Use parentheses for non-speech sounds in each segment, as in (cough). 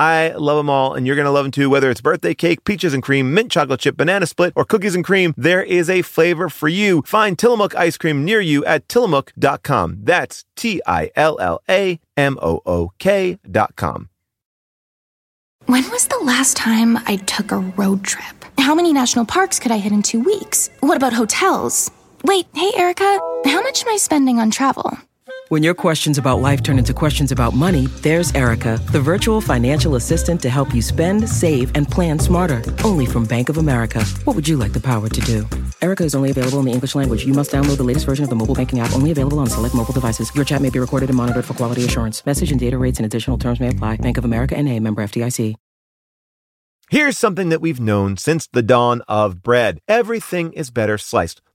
I love them all, and you're going to love them too. Whether it's birthday cake, peaches and cream, mint chocolate chip, banana split, or cookies and cream, there is a flavor for you. Find Tillamook ice cream near you at tillamook.com. That's T I L L A M O O K.com. When was the last time I took a road trip? How many national parks could I hit in two weeks? What about hotels? Wait, hey, Erica, how much am I spending on travel? When your questions about life turn into questions about money, there's Erica, the virtual financial assistant to help you spend, save, and plan smarter. Only from Bank of America. What would you like the power to do? Erica is only available in the English language. You must download the latest version of the mobile banking app, only available on select mobile devices. Your chat may be recorded and monitored for quality assurance. Message and data rates and additional terms may apply. Bank of America and a member FDIC. Here's something that we've known since the dawn of bread. Everything is better sliced.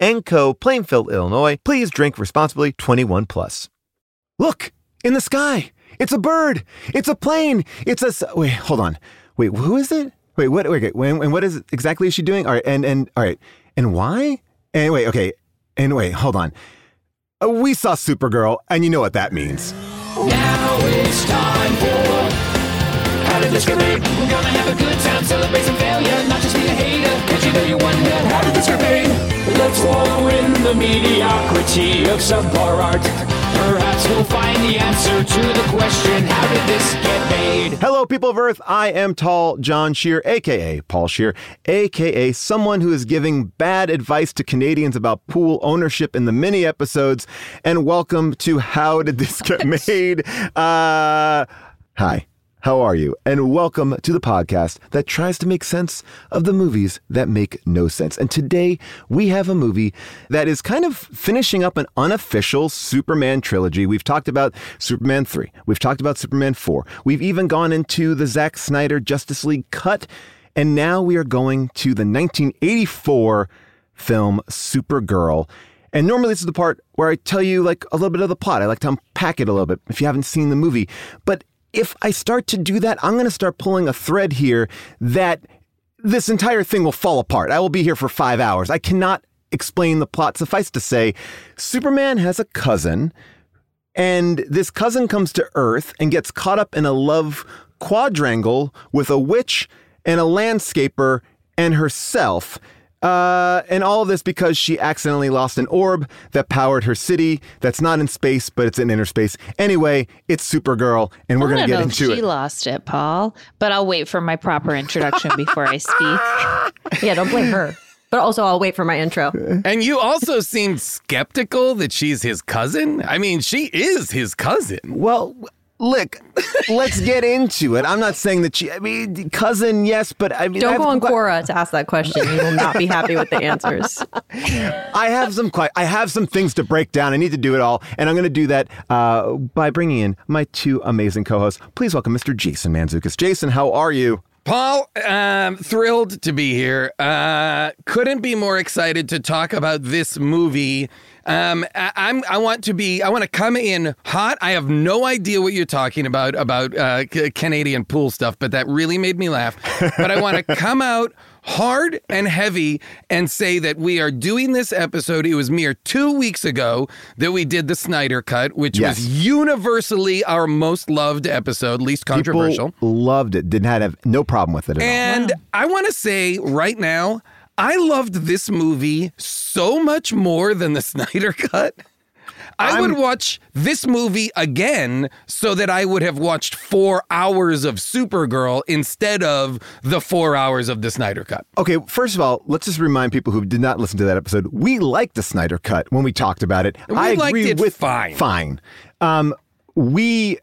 and Co. Plainfield, Illinois. Please drink responsibly. 21 plus. Look in the sky. It's a bird. It's a plane. It's a. Wait, hold on. Wait, who is it? Wait, what? Wait, wait. And what is exactly is she doing? All right, and and all right, and why? And wait, okay, and wait, hold on. Uh, we saw Supergirl, and you know what that means. Now it's time for How to Discriminate. We're gonna have a good time, celebrate some failure, not just be a hater. Cause you know you wonder how to discriminate. Let's wallow in the mediocrity of subpar art. Perhaps we'll find the answer to the question, how did this get made? Hello, people of Earth. I am Tall John Scheer, aka Paul Scheer, aka someone who is giving bad advice to Canadians about pool ownership in the mini episodes. And welcome to How Did This Get (laughs) Made? Uh, hi. How are you? And welcome to the podcast that tries to make sense of the movies that make no sense. And today we have a movie that is kind of finishing up an unofficial Superman trilogy. We've talked about Superman 3, we've talked about Superman 4, we've even gone into the Zack Snyder Justice League cut, and now we are going to the 1984 film Supergirl. And normally this is the part where I tell you like a little bit of the plot. I like to unpack it a little bit if you haven't seen the movie. But if I start to do that, I'm going to start pulling a thread here that this entire thing will fall apart. I will be here for five hours. I cannot explain the plot. Suffice to say, Superman has a cousin, and this cousin comes to Earth and gets caught up in a love quadrangle with a witch and a landscaper and herself. Uh, and all of this because she accidentally lost an orb that powered her city that's not in space, but it's in inner space. Anyway, it's Supergirl, and we're going to get know into if she it. lost it, Paul. But I'll wait for my proper introduction before I speak. (laughs) Yeah, don't blame her. But also, I'll wait for my intro. And you also seemed skeptical that she's his cousin. I mean, she is his cousin. Well, look, let's get into it. I'm not saying that she, I mean, cousin, yes, but I mean, Don't have go on que- Quora to ask that question. You will not be happy with the answers. (laughs) I have some que- I have some things to break down. I need to do it all, and I'm going to do that uh, by bringing in my two amazing co-hosts. Please welcome Mr. Jason Mantzoukas. Jason, how are you? Paul, um, thrilled to be here. Uh, couldn't be more excited to talk about this movie. Um, I, I'm I want to be I want to come in hot. I have no idea what you're talking about about uh, C- Canadian pool stuff, but that really made me laugh. But I want to (laughs) come out hard and heavy and say that we are doing this episode. It was mere two weeks ago that we did the Snyder Cut, which Yes. was universally our most loved episode, least controversial. People loved it. Did not have no problem with it at all. And I want to say right now, I loved this movie so much more than the (laughs) Snyder Cut. I would watch this movie again so that I would have watched four hours of Supergirl instead of the four hours of the Snyder Cut. Okay, first of all, let's just remind people who did not listen to that episode. We liked the Snyder Cut when we talked about it. We I liked agree it with fine. Fine. Um, we,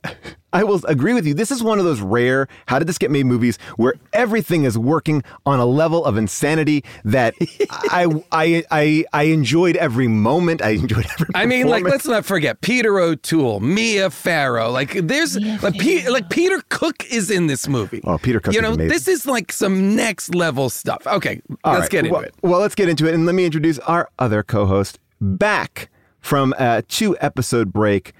I will agree with you. This is one of those rare "How did this get made?" movies where everything is working on a level of insanity that I, I, I, I enjoyed every moment. I enjoyed every. I mean, like, let's not forget Peter O'Toole, Mia Farrow. Like, there's like, Pe- like Peter Cook is in this movie. Oh, Peter Cook You is know, amazing. this is like some next level stuff. Okay, All let's right, get into well, it. Well, let's get into it. And let me introduce our other co host back from a two episode break,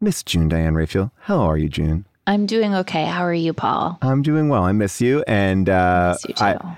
Miss June Diane Raphael. How are you, June? I'm doing okay. How are you, Paul? I'm doing well. I miss you. And uh, Miss you too. I,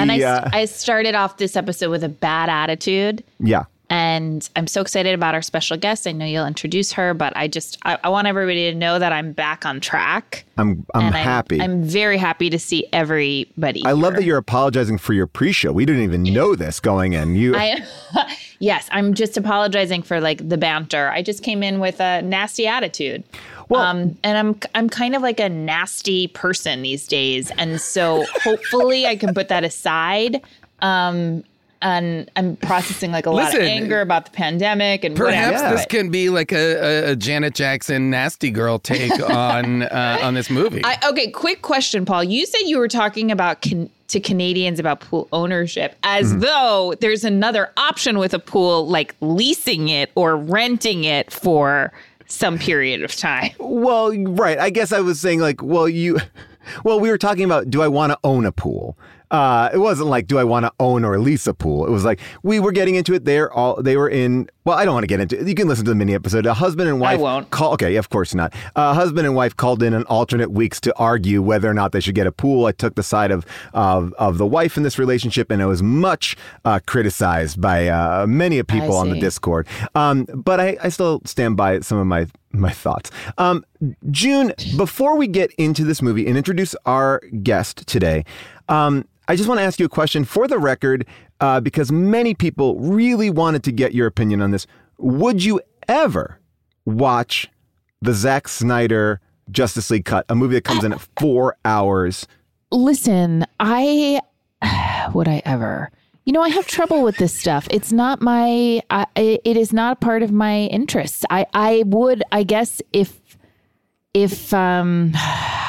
and we, s- uh, I started off this episode with a bad attitude. yeah. And I'm so excited about our special guest. I know you'll introduce her, but I just I, I want everybody to know that I'm back on track. I'm I'm and happy. I'm, very happy to see everybody. I love that you're apologizing for your pre-show. We didn't even know this going in. You I, (laughs) yes, I'm just apologizing for like the banter. I just came in with a nasty attitude. Well- um, and I'm I'm kind of like a nasty person these days, and so hopefully I can put that aside. Um, and I'm processing like a lot Listen, of anger about the pandemic and Perhaps whatever. this can be like a, a, a Janet Jackson nasty girl take (laughs) on uh, on this movie. I, okay, quick question, Paul. You said you were talking about can, to Canadians about pool ownership as Mm-hmm. though there's another option with a pool, like leasing it or renting it for some period of time. well, right. I guess I was saying like, well, you, (laughs) well, we were talking about do I want to own a pool? Uh, it wasn't like do I want to own or lease a pool. It was like we were getting into it. They're all they were in. Well, I don't want to get into. it. You can listen to the mini episode. A husband and wife. won't. Call, okay, of course not. A husband and wife called in on alternate weeks to argue whether or not they should get a pool. I took the side of of, of the wife in this relationship, and it was much uh, criticized by uh, many people on the. Discord. Um, but I, I still stand by some of my my thoughts. Um, June, before we get into this movie and introduce our guest today, um, I just want to ask you a question for the record, uh, because many people really wanted to get your opinion on this. Would you ever watch the Zack Snyder Justice League cut, a movie that comes in at four hours? Listen, I (sighs) would I ever. You know, I have trouble with this stuff. It's not my. I, it is not a part of my interests. I I would I guess if if um (sighs)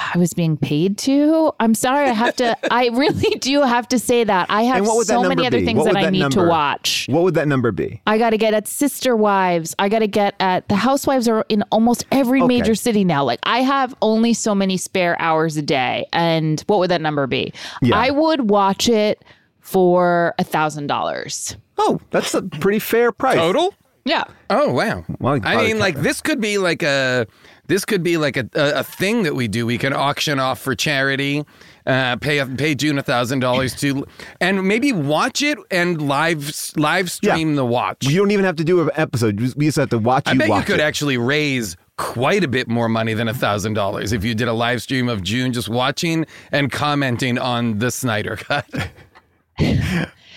I was being paid to. I'm sorry. I have to. I really do have to say that. I have And what would that so many other be? things What that I need number- to watch. What would that number be? I got to get at Sister Wives. I got to get at the Housewives are in almost every Okay. major city now. Like I have only so many spare hours a day. And what would that number be? Yeah. I would watch it for a thousand dollars. Oh, that's a pretty fair price. Total? Yeah. Oh wow! Well, I mean, like cover. this could be like a this could be like a, a, a thing that we do. We can auction off for charity, uh, pay pay June a thousand dollars to, and maybe watch it and live live stream the watch. You don't even have to do an episode. You We just have to watch I you bet you could it. actually raise quite a bit more money than a thousand dollars if you did a live stream of June just watching and commenting on the Snyder cut. (laughs) (laughs)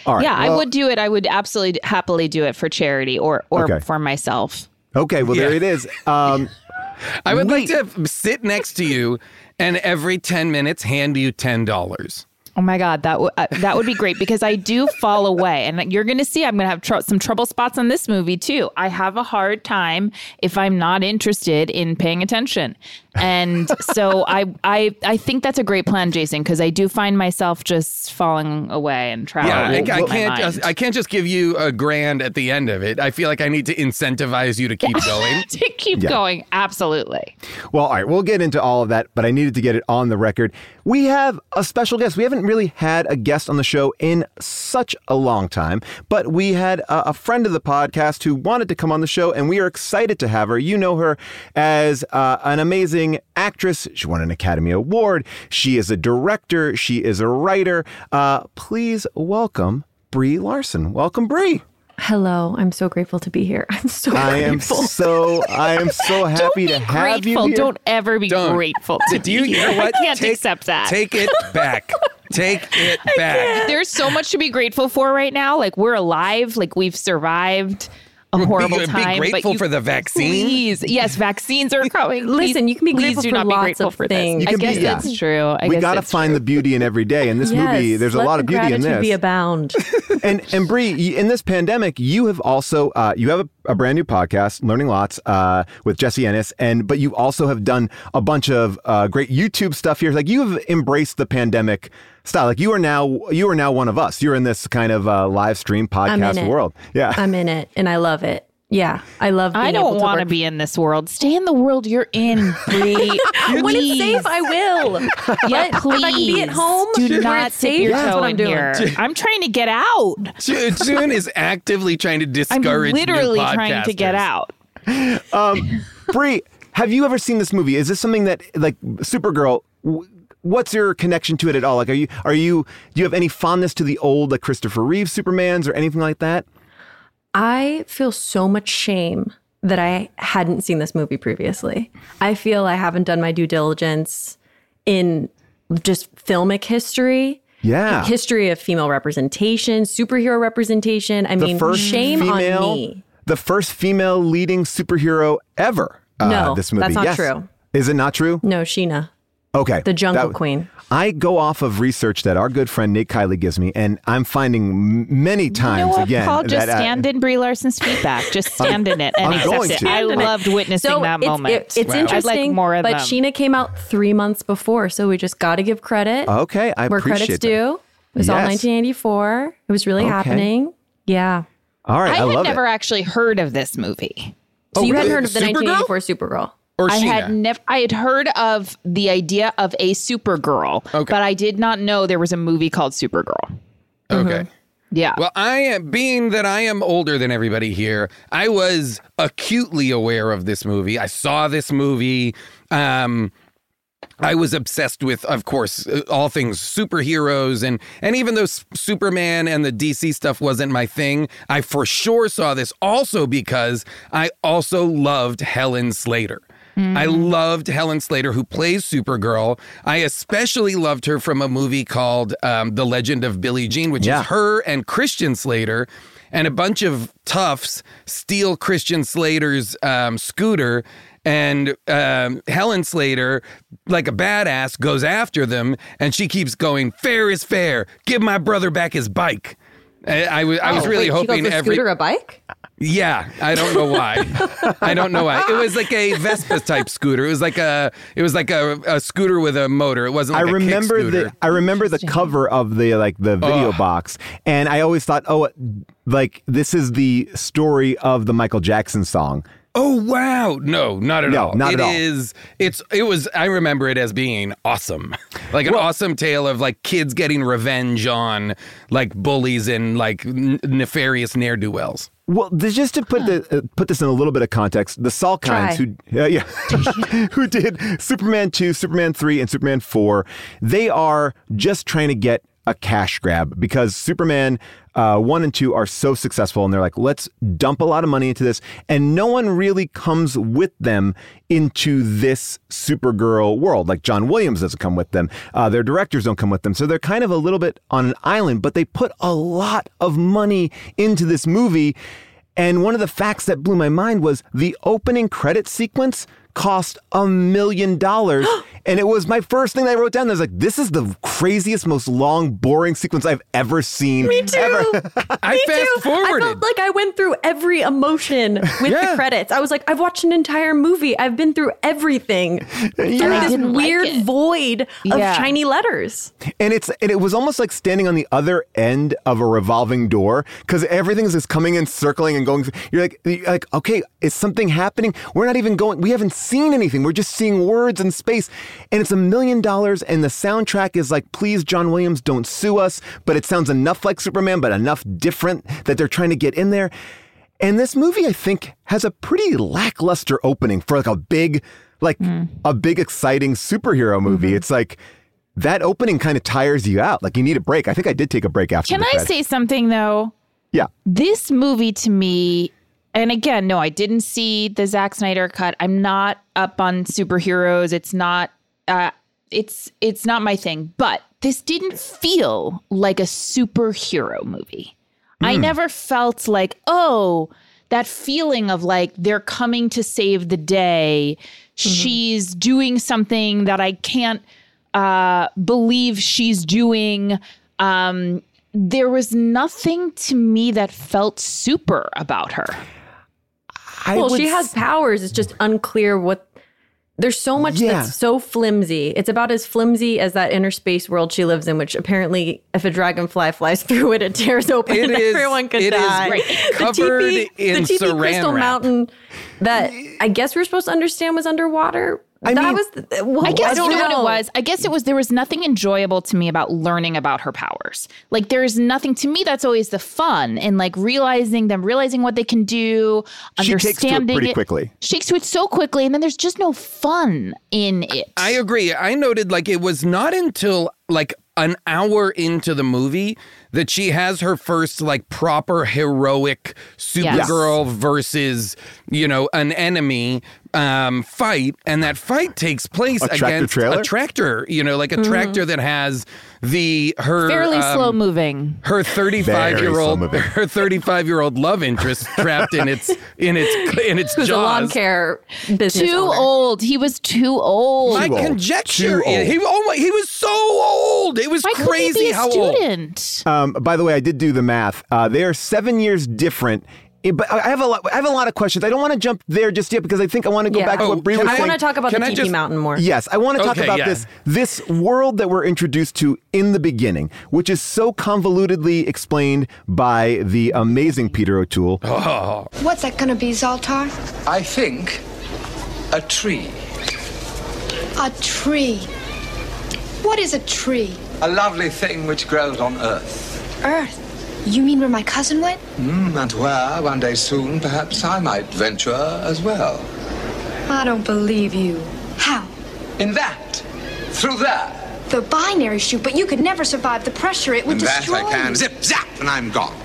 All right. yeah, I would do it. I would absolutely happily do it for charity or or Okay. for myself. Okay, well there it is. Um, (laughs) I would like to sit next to you and every ten minutes hand you ten dollars. Oh my God, that would uh, that would be great because I do fall away, and you're going to see I'm going to have tr- some trouble spots on this movie too. I have a hard time if I'm not interested in paying attention, And so I I I think that's a great plan, Jason, because I do find myself just falling away and traveling. Yeah, I, I can't. mind. Just, I can't just give you a grand at the end of it. I feel like I need to incentivize you to keep (laughs) going. to keep Yeah. going. Absolutely. Well, all right, we'll get into all of that, but I needed to get it on the record. We have a special guest. We haven't really had a guest on the show in such a long time, but we had a, a friend of the podcast who wanted to come on the show, and we are excited to have her. You know her as uh, an amazing actress. She won an Academy Award. She is a director. She is a writer. Uh, please welcome Brie Larson. Welcome, Brie. Hello, I'm so grateful to be here. (laughs) I'm so I am grateful. so I am so (laughs) happy Don't to have grateful. you here. Don't ever be Don't. grateful. To Do you, be you know what? I can't take, accept that. Take it (laughs) back. Take it back. There's so much to be grateful for right now. Like we're alive. Like we've survived a horrible be time. but grateful you- for the vaccine. Please, yes, vaccines are (laughs) coming. Please- Listen, you can be please grateful do for not be lots grateful of for things. this. I guess be- yeah. that's true. I we guess got to find true. the beauty in every day. In this movie, there's a lot the of beauty in gratitude this. Be abound. (laughs) and and Brie, in this pandemic, you have also uh, you have a, a brand new podcast, Learning Lots, uh, with Jesse Ennis, and but you also have done a bunch of uh, great YouTube stuff here. Like you have embraced the pandemic style. Like you are now you are now one of us. You're in this kind of uh, live stream podcast world. Yeah. I'm in it, and I love it. Yeah, I love. Being I don't want want to be in this world. Stay in the world you're in, (laughs) Brie. When it's safe, I will. (laughs) Yeah, please. If I can be at home, Do where not it's stick safe, your that's toe what I'm in doing. here. I'm trying to get out. (laughs) Ju- June is actively trying to discourage. I'm discourage new literally trying to get podcasters. out. Brie, have you ever seen this movie? Is this something that like Supergirl? w- What's your connection to it at all? Like, are you are you do you have any fondness to the old like Christopher Reeve Supermans or anything like that? I feel so much shame that I hadn't seen this movie previously. I feel I haven't done my due diligence in just filmic history. Yeah. History of female representation, superhero representation. I the mean, first shame female, on me. the first female leading superhero ever. uh, No, this movie. that's not Yes. true. Is it not true? No, Sheena, Okay, the Jungle That- Queen. I go off of research that our good friend Nate Kiley gives me, and I'm finding many times you know what, again Paul? Just that uh, stand in Brie Larson's feedback. Just (laughs) stand in it and I'm accept going it. to. I Stand in it. loved witnessing So that it's, moment. it- it's Wow. interesting, I'd like more of but them. Sheena came out three months before, so we just got to give credit okay, I where appreciate credit's that. due. It was all 1984. It was really Okay. happening. Yeah. All right, I, I, had love never it. actually heard of this movie. So Oh, you hadn't heard of the Supergirl? 1984 Supergirl? Or I Sheena. had never. I had heard of the idea of a Supergirl, Okay. but I did not know there was a movie called Supergirl. okay. Yeah. Well, I am being that I am older than everybody here. I was acutely aware of this movie. I saw this movie. Um, I was obsessed with, of course, uh, all things superheroes, and and even though S- Superman and the DC stuff wasn't my thing, I for sure saw this also because I also loved Helen Slater. I loved Helen Slater, who plays Supergirl. I especially loved her from a movie called um, The Legend of Billie Jean, which Yeah. is her and Christian Slater, and a bunch of toughs steal Christian Slater's um, scooter. And um, Helen Slater, like a badass, goes after them, and she keeps going, "Fair is fair. Give my brother back his bike." I, I was, I was Oh, really wait, she hoping calls the every scooter a bike? Yeah, I don't know why. I don't know why. It was like a Vespa type scooter. It was like a it was like a, a scooter with a motor. It wasn't I like a kick remember scooter. the I remember the cover of the like the video box, and I always thought, oh, like this is the story of the Michael Jackson song. Oh wow! No, not at No, all. not It at all. is- It's. It was. I remember it as being awesome, (laughs) like an awesome tale of like kids getting revenge on like bullies and like n- nefarious ne'er do wells. Well, th- just to put the uh, put this in a little bit of context, the Salkinds who uh, yeah (laughs) who did Superman two, Superman three, and Superman four, they are just trying to get a cash grab because Superman uh, one and two are so successful, and they're like, let's dump a lot of money into this, and no one really comes with them into this Supergirl world. Like John Williams doesn't come with them, uh, their directors don't come with them, so they're kind of a little bit on an island. But they put a lot of money into this movie. And one of the facts that blew my mind was the opening credit sequence cost a million dollars. (gasps) And it was my first thing that I wrote down. I was like, this is the craziest, most long, boring sequence I've ever seen. Me too. (laughs) I Me fast too. I felt like I went through every emotion with Yeah. the credits. I was like, I've watched an entire movie. I've been through everything through Yeah. this didn't like weird void of Yeah. shiny letters. And it's and it was almost like standing on the other end of a revolving door because everything is just coming and circling and going. You're like, you're like, okay, is something happening? We're not even going. We haven't seen anything. We're just seeing words and space, and it's a million dollars. And the soundtrack is like, please, John Williams, don't sue us. But it sounds enough like Superman, but enough different that they're trying to get in there. And this movie, I think, has a pretty lackluster opening for like a big, like hmm. a big exciting superhero movie. Mm-hmm. It's like that opening kind of tires you out. Like you need a break. I think I did take a break after. Can I say something though? Yeah. This movie to me, and again, no, I didn't see the Zack Snyder cut. I'm not up on superheroes. It's not. Uh, it's it's not my thing. But this didn't feel like a superhero movie. I never felt like oh that feeling of like they're coming to save the day. She's doing something that I can't uh, believe she's doing. Um, there was nothing to me that felt super about her. I well, she has s- powers. It's just unclear what. There's so much Yeah. that's so flimsy. It's about as flimsy as that inner space world she lives in, which apparently, if a dragonfly (laughs) flies through it, it tears open It and is- everyone could it is die. covered the teepee, in the teepee crystal wrap. mountain that I guess we are supposed to understand was underwater. I that mean- was. The, well, I guess don't you know what it was. I guess it was there was nothing enjoyable to me about learning about her powers. Like there's nothing to me that's always the fun and like realizing them, realizing what they can do, She takes to it understanding pretty quickly. She takes to it so quickly, and then there's just no fun in it. I agree. I noted like it was not until like an hour into the movie that she has her first like proper heroic Supergirl versus you know an enemy um, fight, and that fight takes place A against trailer? a tractor. You know, like a tractor that has the her Fairly um, slow moving. her 35 year old (laughs) her 35 year old love interest trapped in its in its in its Who's a lawn jaws. care business Too owner. old. He was too old. My Too conjecture old. is he oh my, he was so old. It was Why couldn't he crazy be a how old. student? Um, by the way, I did do the math. Uh, they are seven years different. Eh, But I have a lot. I have a lot of questions. I don't want to jump there just yet because I think I want to go Yeah. back to Oh, what Brie can was I saying. want to talk about Can the I Tiki just- Mountain more. Yes, I want to talk Okay, about yeah. this this world that we're introduced to in the beginning, which is so convolutedly explained by the amazing Peter O'Toole. (laughs) What's that gonna be, Zaltar? I think a tree. A tree. What is a tree? A lovely thing which grows on Earth. Earth. You mean where my cousin went? Mm, and where, one day soon, perhaps I might venture as well. I don't believe you. How? In that. Through there. The binary chute, but you could never survive the pressure. It would In that I can. you. Zip, zap, and I'm gone.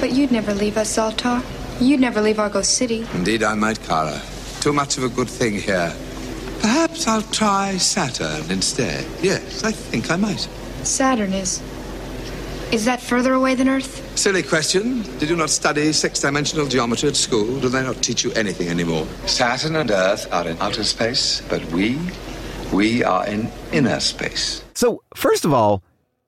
But you'd never leave us, Zaltar. You'd never leave Argo City. Indeed, I might, Kara. Too much of a good thing here. Perhaps I'll try Saturn instead. Yes, I think I might. Saturn is. Is that further away than Earth? Silly question. Did you not study six-dimensional geometry at school? Do they not teach you anything anymore? Saturn and Earth are in outer space, but we, we are in inner space. So, first of all,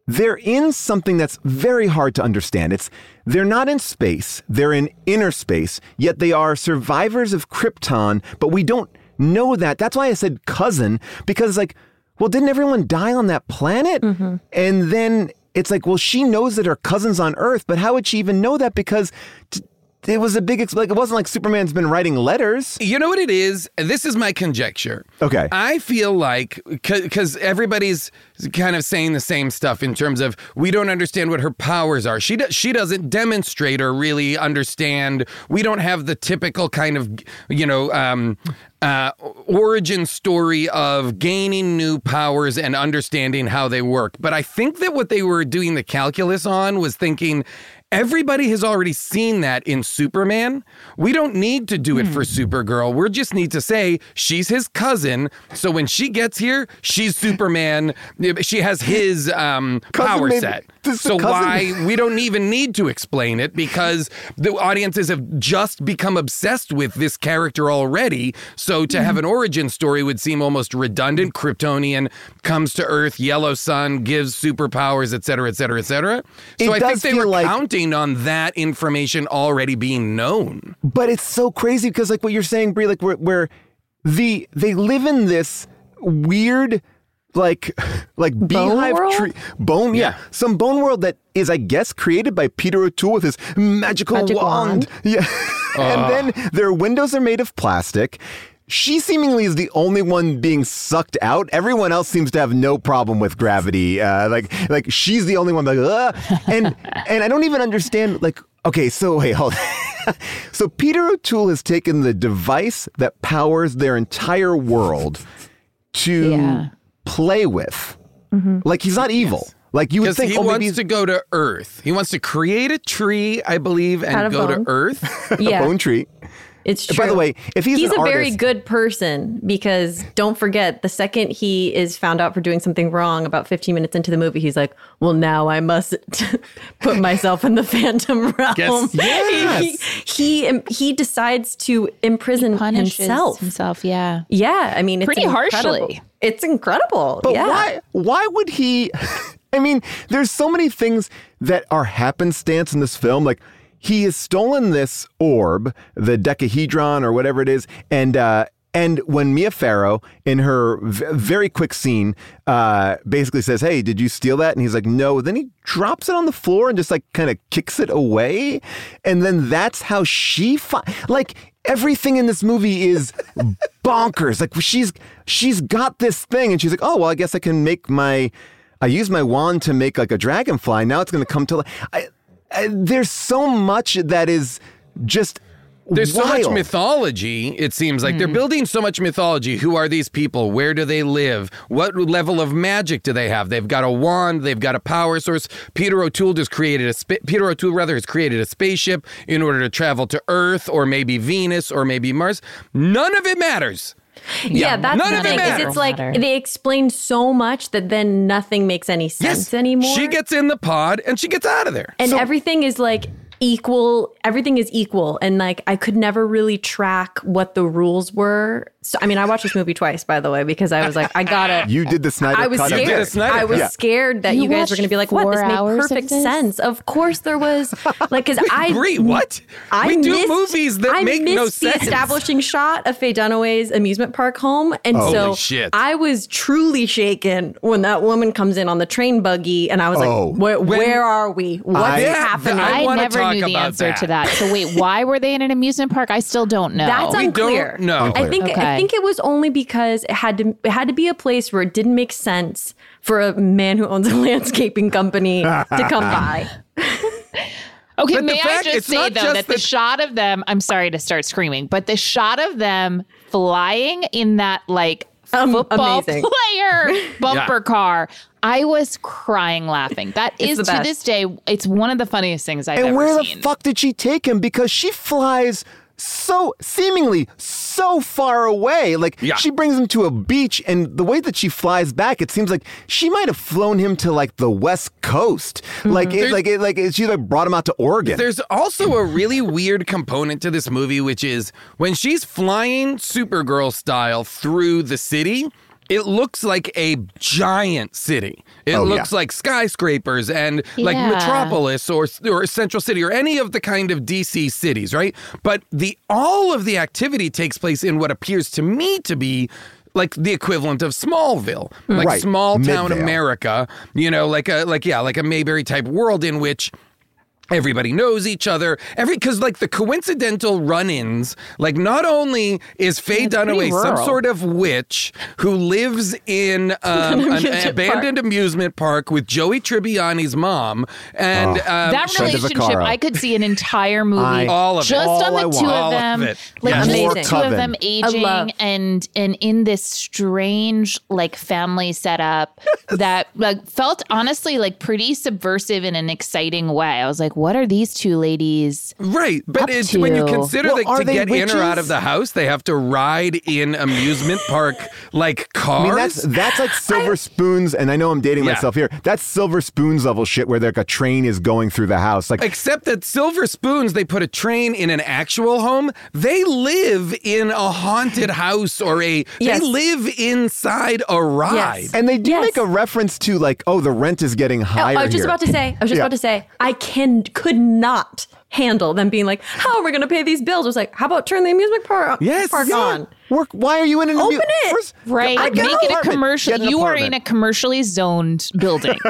they're in something that's very hard to understand. It's they're not in space, they're in inner space, yet they are survivors of Krypton, but we don't know that. That's why I said cousin because like, well, didn't everyone die on that planet? Mm-hmm. And then it's like, well, she knows that her cousin's on Earth, but how would she even know that? Because t- it was a big ex- like it wasn't like Superman's been writing letters. You know what it is? This is my conjecture. Okay. I feel like because everybody's kind of saying the same stuff in terms of we don't understand what her powers are. She do, she doesn't demonstrate or really understand. We don't have the typical kind of you know um, uh, origin story of gaining new powers and understanding how they work. But I think that what they were doing the calculus on was thinking. Everybody has already seen that in Superman. We don't need to do it for Supergirl. We just need to say she's his cousin. So when she gets here, she's Superman. She has his um, power maybe- set. So why we don't even need to explain it because the audiences have just become obsessed with this character already. So to mm-hmm. have an origin story would seem almost redundant. Kryptonian comes to Earth, yellow sun gives superpowers, etc., etc., et cetera, et cetera. So I think they were like- counting on that information already being known. But it's so crazy because, like what you're saying, Brie, like where, where the they live in this weird, like, (laughs) like beehive world? tree bone. Yeah. some bone world that is, I guess, created by Peter O'Toole with his magical Magic wand. wand. (laughs) Yeah, and then their windows are made of plastic. She seemingly is the only one being sucked out. Everyone else seems to have no problem with gravity. Uh, like, like she's the only one. Like, Ugh. and (laughs) and I don't even understand. Like, okay, so wait, hold. so Peter O'Toole has taken the device that powers their entire world to Yeah. Play with. Mm-hmm. Like he's not evil. Like you would think. he oh, wants he's to go to Earth. He wants to create a tree, I believe, and of go to bone. Earth. (laughs) a Yeah, bone tree. It's true. By the way, if he's, he's an a very good person because don't forget the second he is found out for doing something wrong about 15 minutes into the movie he's like well now i must (laughs) put myself in the (laughs) phantom realm (laughs) Yes. he, he he decides to imprison Punishes himself himself. Yeah. yeah i mean it's Pretty incredible. harshly. it's incredible But yeah why? Why would he? I mean, there's so many things that are happenstance in this film. Like he has stolen this orb, the decahedron or whatever it is, and uh, and when Mia Farrow in her v- very quick scene uh, basically says, "Hey, did you steal that?" and he's like, "No," then he drops it on the floor and just like kind of kicks it away, and then that's how she fi- like everything in this movie is (laughs) bonkers. Like she's she's got this thing, and she's like, oh well, I guess I can make my. I use my wand to make like a dragonfly. Now it's going to come to life. I, I, there's so much that is just. There's so much mythology, it seems like. They're mm-hmm. building so much mythology. Who are these people? Where do they live? What level of magic do they have? They've got a wand, they've got a power source. Peter O'Toole just created a spa- Peter O'Toole rather has created a spaceship in order to travel to Earth or maybe Venus or maybe Mars. None of it matters. Yeah, that's none the thing is it's like they explain so much that then nothing makes any sense yes. anymore. She gets in the pod and she gets out of there. and everything is like equal everything is equal. And like i could never really track what the rules were so i mean i watched this movie twice by the way because i was like i gotta You did the Snyder I was cut. of did scared. Snyder I was cut. scared that you, You guys were going to be like, "What? This watched made four hours of perfect this? sense." Of course, there was like because (laughs) I Brie, what? I We do movies that I make no missed the sense. establishing shot of Faye Dunaway's amusement park home, and Holy so shit. I was truly shaken when that woman comes in on the train buggy, and I was Oh. like, "Where, where are we? What's I- happening?" I I, never talk knew the answer that. to that. So wait, why were they in an amusement park? I still don't (laughs) know. That's We unclear. don't know. I think I think it was only because it had to it had to be a place where it didn't make sense for a man who owns a (laughs) landscaping company to come by. (laughs) Okay, But the may I just say though just that the that- shot of them, I'm sorry to start screaming, but the shot of them flying in that like Um, football amazing. (laughs) player bumper Yeah. car, I was crying laughing. That is to this day, it's one of the funniest things I've And ever where the fuck did she take him? Because she flies so seemingly so far away. Like Yeah. she brings him to a beach, and the way that she flies back, it seems like she might have flown him to like the West Coast. Mm-hmm. Like it, like it, like it, she like brought him out to Oregon. There's also a really weird component to this movie, which is when she's flying Supergirl style through the city. It looks like a giant city. It Oh, looks yeah. like skyscrapers and like Metropolis or or Central City or any of the kind of DC cities, right? But the all of the activity takes place in what appears to me to be like the equivalent of Smallville, like Right. small town Midvale. America, you know, like a like yeah, like a Mayberry type world in which Everybody knows each other. Every because like the coincidental run-ins, like not only is Faye it's pretty Dunaway some sort of witch who lives in (laughs) um, an amusement abandoned amusement park with Joey Tribbiani's mom, and um, that relationship, I could see an entire (laughs) movie I- All of it. just All on the I two want. of All of them, like Yes. just the two Coven. of them aging and and in this strange like family setup that like felt honestly like pretty subversive in an exciting way. I was like, like, what are these two ladies? Right, but up it's when you consider Well, that to they get in or out of the house, they have to ride in amusement (laughs) park like cars. I mean, that's that's like silver spoons, and I know I'm dating Yeah. myself here. That's silver spoons level shit where like a train is going through the house. Like Except that Silver Spoons, they put a train in an actual home. They live in a haunted (laughs) house or a. Yes. They live inside a ride. And they do Yes. make a reference to like, oh, the rent is getting higher. I was just here. about to say, I was just Yeah. about to say, I can could not handle them being like, how are we going to pay these bills? It was like, how about turn the amusement park, on? Yes, park yeah. on? Work. Why are you in an Open amu- it. First- Right. I get Make it a commercial. Get an You are in a commercially zoned building. (laughs)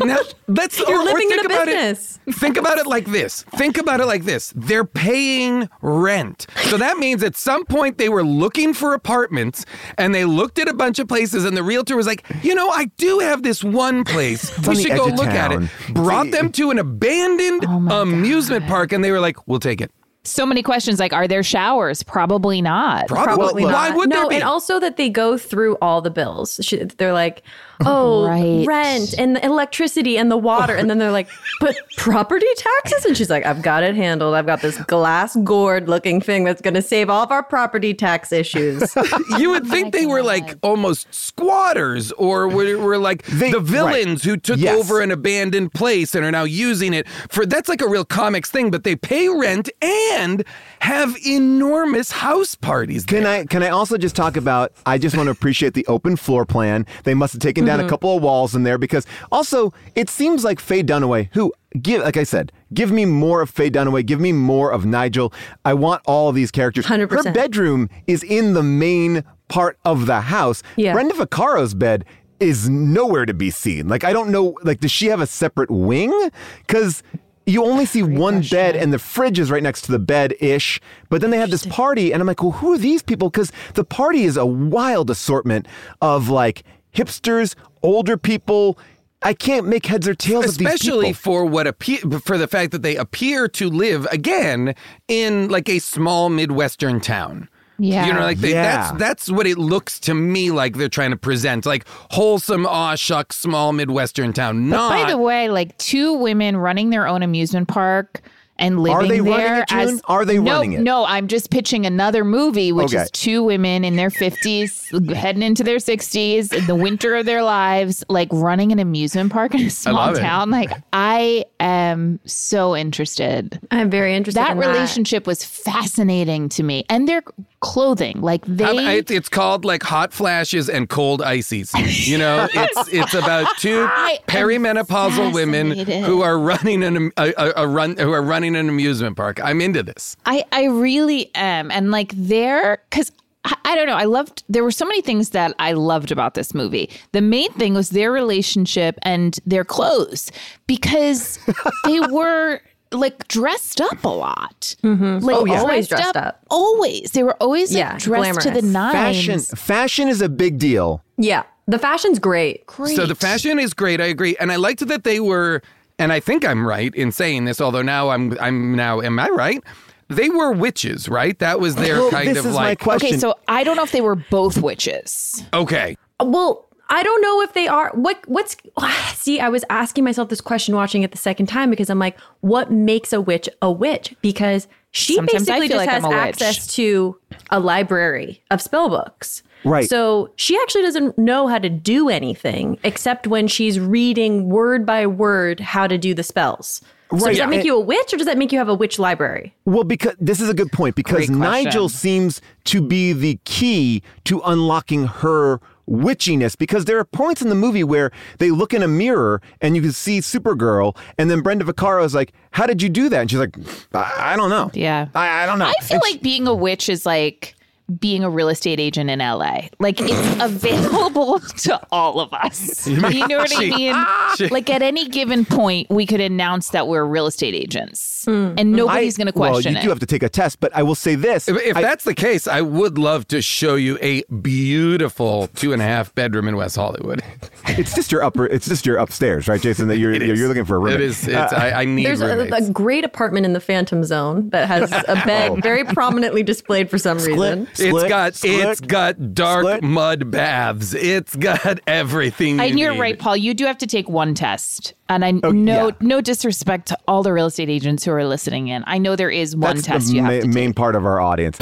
Now, let's You're or, or living in a about business. It, think about it like this. Think about it like this. They're paying rent. So that means at some point they were looking for apartments and they looked at a bunch of places and the realtor was like, "You know, I do have this one place. we should go of look at it." Brought them to an abandoned Oh my um, amusement park and they were like, "We'll take it." So many questions like, are there showers? Probably not. Probably. Probably Why not. would no, there be? and also that they go through all the bills. They're like, oh, Right. rent and the electricity and the water, and then they're like, but property taxes, and she's like, I've got it handled. I've got this glass gourd looking thing that's going to save all of our property tax issues. (laughs) you would oh think they were like almost squatters or were, were like They- the villains who took Yes. over an abandoned place and are now using it for that's like a real comics thing but they pay rent and have enormous house parties Can. I can I also just talk about I just want to appreciate the open floor plan. They must have taken down a couple of walls in there because also it seems like Faye Dunaway, who give like I said, give me more of Faye Dunaway, give me more of Nigel. I want all of these characters. 100%. Her bedroom is in the main part of the house. Yeah. Brenda Vaccaro's bed is nowhere to be seen. Like I don't know like does she have a separate wing? Cuz you only see one bed and the fridge is right next to the bed ish. But then they have this party and I'm like, well, who are these people? Because the party is a wild assortment of like hipsters, older people. I can't make heads or tails of these especially for what appear for the fact that they appear to live again in like a small midwestern town Yeah. You know, like they, Yeah. that's that's what it looks to me like they're trying to present, like wholesome, aw shucks, small midwestern town. But Not by the way, like two women running their own amusement park and living they running there it, June? as Are they no, running it? No, I'm just pitching another movie, which Okay. is two women in their 50s, heading into their 60s, in the winter of their lives, like running an amusement park in a small love it. town. Like I am so interested. I'm very interested. That in relationship was fascinating to me, and their clothing, like they. How about- it- it's called like hot flashes and cold ices. You know, (laughs) it's it's about two I perimenopausal women who are running an a, a, a run who are running an amusement park. I'm into this. I, I really am. And like there, because I, I don't know, I loved, there were so many things that I loved about this movie. The main thing was their relationship and their clothes because they (laughs) were like dressed up a lot. Mm-hmm. Like Oh, yeah. Always dressed up. Always. They were always like, Yeah, dressed to the nines. Fashion fashion is a big deal. Yeah, the fashion's great. Great. So the fashion is great. I agree, and I liked that they were. And I think I'm right in saying this, although now I'm I'm now am I right? They were witches, right? That was their Well, kind this of is my like question. okay, so I don't know if they were both witches. okay. Well, I don't know if they are. What what's (sighs) see? I was asking myself this question watching it the second time because I'm like, what makes a witch a witch? Because she Sometimes basically just like has I'm a witch. access to a library of spell books. Right. So she actually doesn't know how to do anything except when she's reading word by word how to do the spells. So Right. does that make And- you a witch or does that make you have a witch library? Well, because this is a good point because Nigel seems to be the key to unlocking her witchiness because there are points in the movie where they look in a mirror and you can see Supergirl and then Brenda Vaccaro is like, "How did you do that?" And she's like, "I, I don't know. Yeah. I, I don't know." I feel And like being a witch is like being a real estate agent in LA. Like it's (laughs) available to all of us. You know what I mean? (laughs) Like at any given point, we could announce that we're real estate agents, hmm. and nobody's going to question well, question you it. do have to take a test, but I will say this: If, if I- that's the case, I would love to show you a beautiful two and a half bedroom in West Hollywood. (laughs) it's just your upper, it's just your upstairs, right, Jason? That you're you're, you're looking for a room. It is. It's, uh, I, I need There's a, a great apartment in the Phantom Zone that has a bed oh. very prominently displayed for some reason. Split, Split, got split, it's got dark split. mud baths. It's got (laughs) everything. You And you're need. right, Paul. You do have to take one test. And I Oh, no yeah. no disrespect to all the real estate agents who are listening in. I know there is one That's test the you have ma- to main part of our audience.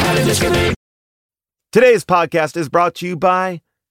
Today's podcast is brought to you by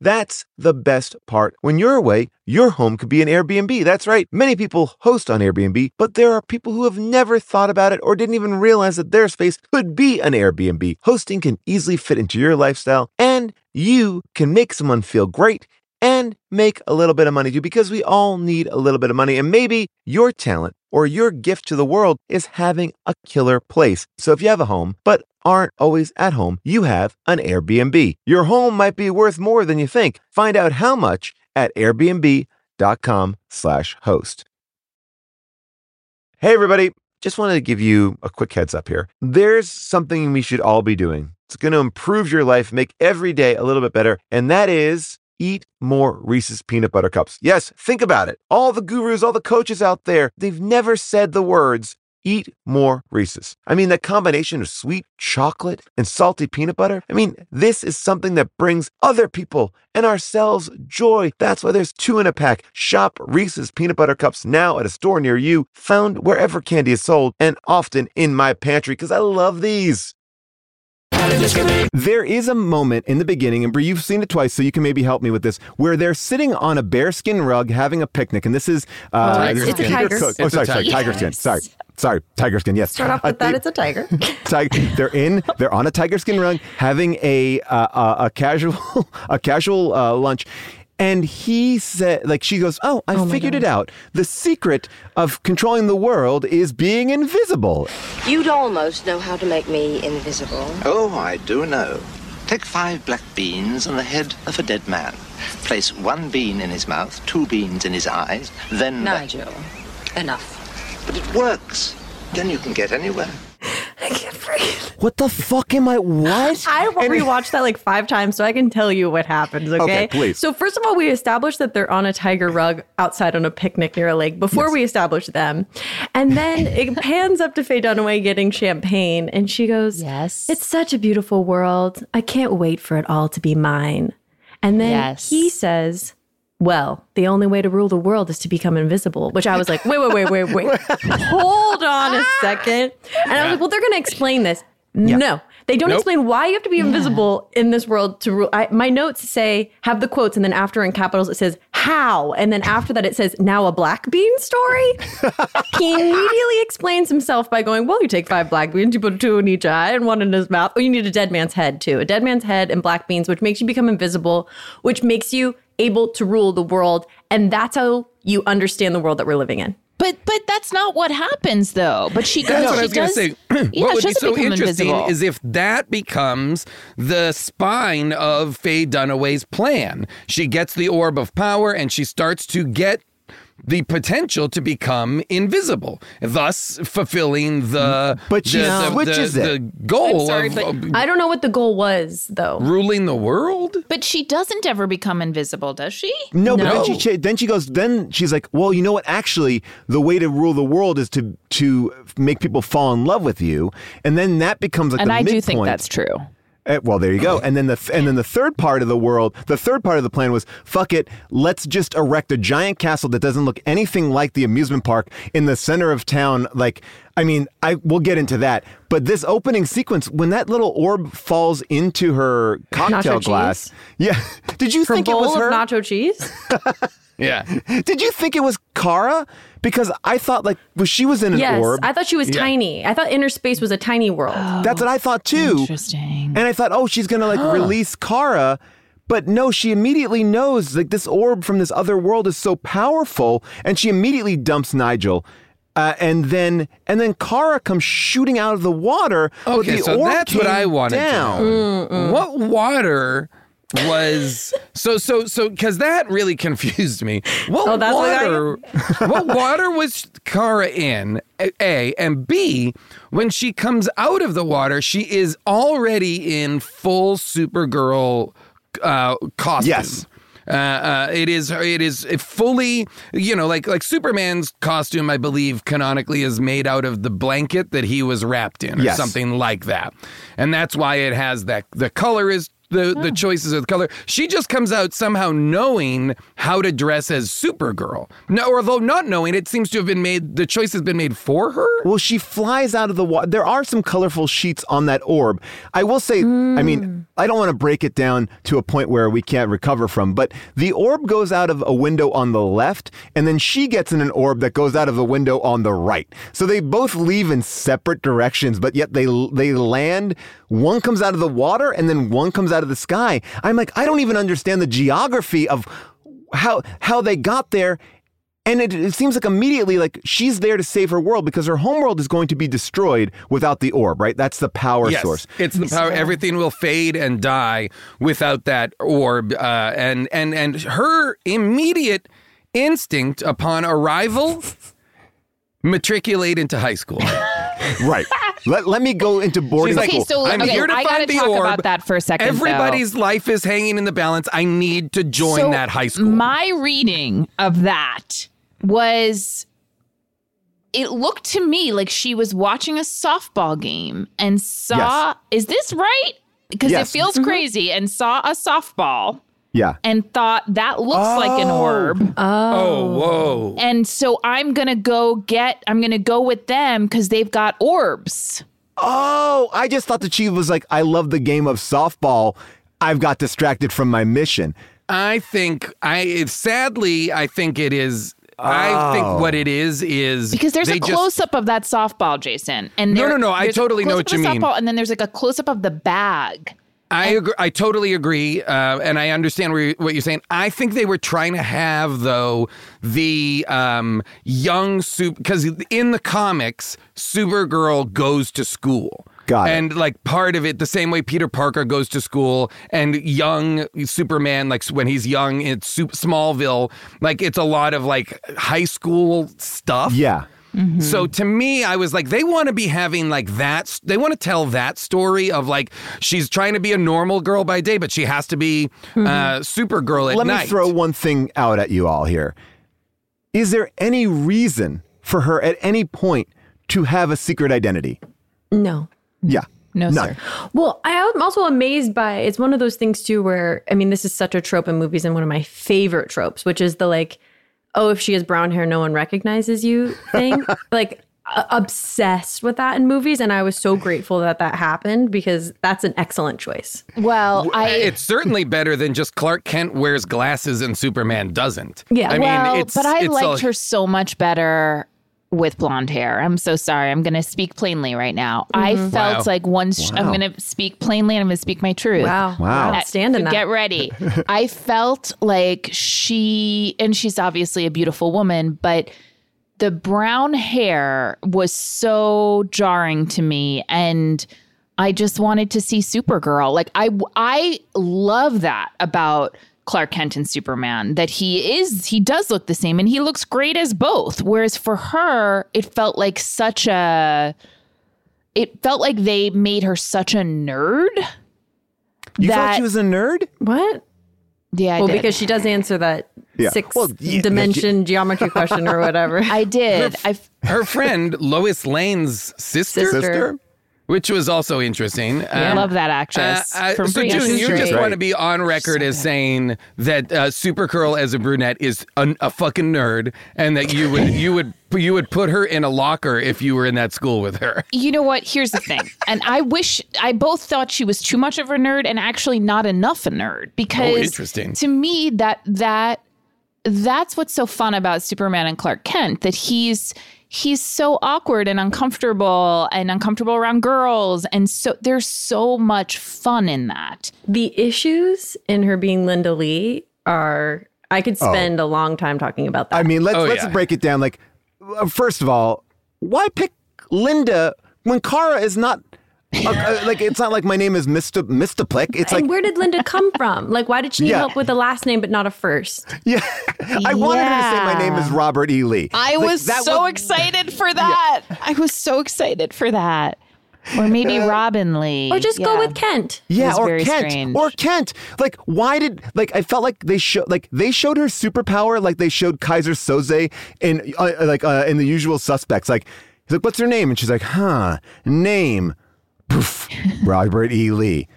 That's the best part. When you're away, your home could be an Airbnb. That's right. Many people host on Airbnb, but there are people who have never thought about it or didn't even realize that their space could be an Airbnb. Hosting can easily fit into your lifestyle, and you can make someone feel great and make a little bit of money too, because we all need a little bit of money. And maybe your talent or your gift to the world is having a killer place. So if you have a home, but aren't always at home, you have an Airbnb. Your home might be worth more than you think. Find out how much at airbnb.com slash host. Hey, everybody. Just wanted to give you a quick heads up here. There's something we should all be doing. It's going to improve your life, make every day a little bit better, and that is eat more Reese's peanut butter cups. Yes, think about it. All the gurus, all the coaches out there, they've never said the words eat more Reese's. I mean, that combination of sweet chocolate and salty peanut butter, I mean, this is something that brings other people and ourselves joy. That's why there's two in a pack. Shop Reese's peanut butter cups now at a store near you, found wherever candy is sold, and often in my pantry because I love these. There is a moment in the beginning, and Brie, you've seen it twice, so you can maybe help me with this, where they're sitting on a bearskin rug having a picnic, and this is uh, Oh, it's- it's a Peter tiger. Cook. Oh, It's a sorry, sorry, tiger. tiger skin. Sorry, sorry, tiger skin. Yes. Start off Uh, with that. It's a tiger. (laughs) (laughs) tiger. They're in. They're on a tiger skin rug having a uh, a, a casual (laughs) a casual uh, lunch. And he said, like, she goes, Oh, I oh figured it out. The secret of controlling the world is being invisible. You'd almost know how to make me invisible. Oh, I do know. Take five black beans and the head of a dead man. Place one bean in his mouth, two beans in his eyes, then. Nigel, enough. But it works. Then you can get anywhere. I can't breathe. What the fuck am I? What? I (laughs) And- rewatched that like five times so I can tell you what happens, okay? Okay, please. So, first of all, we established that they're on a tiger rug outside on a picnic near a lake before we established them. And then (laughs) it pans up to Faye Dunaway getting champagne, and she goes, Yes. It's such a beautiful world. I can't wait for it all to be mine. And then Yes. he says, well, the only way to rule the world is to become invisible, which I was like, wait, wait, wait, wait, wait. (laughs) Hold on a ah! second. And I was like, well, they're going to explain this. No, they don't Nope. explain why you have to be invisible in this world to rule. I, my notes say, have the quotes, and then after in capitals, it says, how. And then after that, it says, now a black bean story. (laughs) he immediately explains himself by going, well, you take five black beans, you put two in each eye and one in his mouth. Oh, you need a dead man's head too. A dead man's head and black beans, which makes you become invisible, which makes you able to rule the world. And that's how you understand the world that we're living in. But but that's not what happens though. But she goes. That's (clears throat) what she I was going to does- say. yeah, what would be so interesting invisible. is if that becomes the spine of Faye Dunaway's plan. She gets the orb of power and she starts to get the potential to become invisible, thus fulfilling the But she the, the- switches the, it. the goal I'm sorry, of but of I don't know what the goal was though. ruling the world. But she doesn't ever become invisible, does she? No, but then she then she goes. Then she's like, "Well, you know what? Actually, the way to rule the world is to to make people fall in love with you, and then that becomes like And the I do think that's true. Uh, well, there you go. And then the and then the third part of the world, the third part of the plan was, fuck it, let's just erect a giant castle that doesn't look anything like the amusement park in the center of town. Like, I mean, I we'll get into that, but this opening sequence when that little orb falls into her cocktail Nacho glass, cheese? yeah. (laughs) Did you Her think it was her? nacho cheese. (laughs) Yeah. Did you think it was Kara? Because I thought like well, she was in an yes, orb. I thought she was Yeah. tiny. I thought inner space was a tiny world. That's what I thought too. Interesting. And I thought, oh, she's gonna like (gasps) release Kara. But no, she immediately knows like this orb from this other world is so powerful, and she immediately dumps Nigel. Uh, and then and then Kara comes shooting out of the water. but Okay, the so orb that's what I wanted down. to know. What water was so so so because that really confused me. What Oh, that's what got water? (laughs) what water was Kara in? A- A and B. When she comes out of the water, she is already in full Supergirl uh, costume. Yes. Uh, uh, it is it is fully you know like like Superman's costume I believe canonically is made out of the blanket that he was wrapped in or Yes. something like that, and that's why it has that the color is. The, the oh. choices of the color. She just comes out somehow knowing how to dress as Supergirl. No, or although not knowing, it seems to have been made. The choice has been made for her. Well, she flies out of the water. There are some colorful sheets on that orb. I will say, I mean, hmm. I don't want to break it down to a point where we can't recover from, but the orb goes out of a window on the left, and then she gets in an orb that goes out of a window on the right. So they both leave in separate directions, but yet they they land. One comes out of the water, and then one comes out of the sky. I'm like, I don't even understand the geography of how how they got there. And it, it seems like immediately like she's there to save her world because her homeworld is going to be destroyed without the orb, right? That's the power yes, source. It's the power. Everything will fade and die without that orb. Uh, and and and her immediate instinct upon arrival, matriculate into high school. (laughs) Right. Let, let me go into boarding She's like, school. Okay, so I'm okay, here to I find gotta the talk orb. about that for a second. though. Everybody's life is hanging in the balance. I need to join So, that high school. My reading of that was it looked to me like she was watching a softball game and saw is this right? Because Yes. it feels mm-hmm. crazy and saw a softball yeah. and thought that looks like an oh. orb. Oh. oh, whoa. And so I'm going to go get I'm going to go with them cuz they've got orbs. Oh, I just thought the she was like, I love the game of softball. I've got distracted from my mission. I think I it- sadly I think it is. I think what oh. it is is Because there's they a just- close up of that softball, Jason. And No, there- no, no, I totally know close-up what you mean. Softball, and then there's like a close up of the bag. I agree. I totally agree, uh, and I understand where you- what you're saying. I think they were trying to have though the um, young super because in the comics, Supergirl goes to school. Got it. and like part of it, the same way Peter Parker goes to school, and young Superman, like when he's young in Smallville, like it's a lot of like high school stuff. Yeah. So to me, I was like, they want to be having like that. They want to tell that story of like she's trying to be a normal girl by day, but she has to be uh, Supergirl at Let night. Let me throw one thing out at you all here. Is there any reason for her at any point to have a secret identity? No. Yeah. No, None. sir. Well, I am also amazed by it's one of those things too where I mean this is such a trope in movies and one of my favorite tropes, which is the like, oh, if she has brown hair, no one recognizes you thing. (laughs) like uh, obsessed with that in movies, and I was so grateful that that happened because that's an excellent choice. Well, I it's certainly better than just Clark Kent wears glasses and Superman doesn't. Yeah. I well, mean, it's but I it's liked a- her so much better with blonde hair. I'm so sorry. I'm going to speak plainly right now. I mm-hmm. felt Wow. like once I'm going to speak plainly and I'm going to speak my truth. Wow. Wow. Stand in that. Get ready. (laughs) I felt like she, and she's obviously a beautiful woman, but the brown hair was so jarring to me. And I just wanted to see Supergirl. Like, I, I love that about Clark Kent and Superman that he is he does look the same and he looks great as both. Whereas for her, it felt like such a it felt like they made her such a nerd. You that, thought she was a nerd? What? Yeah, I well, did. because she does answer that Yeah. six Well, yeah, dimension geometry question or whatever. (laughs) I did. I Her friend Lois Lane's sister, Sister. Which was also interesting. I Um, love that actress. Uh, uh, so, June, you just want to be on record as saying that uh, Supergirl as a brunette is a, a fucking nerd, and that you would you would you would put her in a locker if you were in that school with her. You know what? Here's the thing. And I wish I both thought she was too much of a nerd and actually not enough a nerd because Oh, interesting. to me that that that's what's so fun about Superman and Clark Kent that he's he's so awkward and uncomfortable and uncomfortable around girls and so there's so much fun in that. the issues in her being Linda Lee are. I could spend a long time talking about that. I mean, let's Oh, let's yeah. break it down. Like, uh, first of all, why pick Linda when Kara is not? Uh, uh, like, it's not like my name is Mister Mxyzptlk. It's and like, where did Linda come from? Like, why did she need Yeah. help with a last name but not a first? (laughs) yeah, I wanted her to say my name is Robert E. Lee. I Like, was so was- excited for (laughs) that. I was so excited for that. Or maybe Robin Lee. Or just go with Kent. Yeah, or Kent, strange. or Kent. Like, why did like I felt like they showed like they showed her superpower like they showed Keyser Soze in uh, like uh, in the Usual Suspects. Like, he's like, "What's her name?" And she's like, "Huh, name, poof, Robert E. Lee."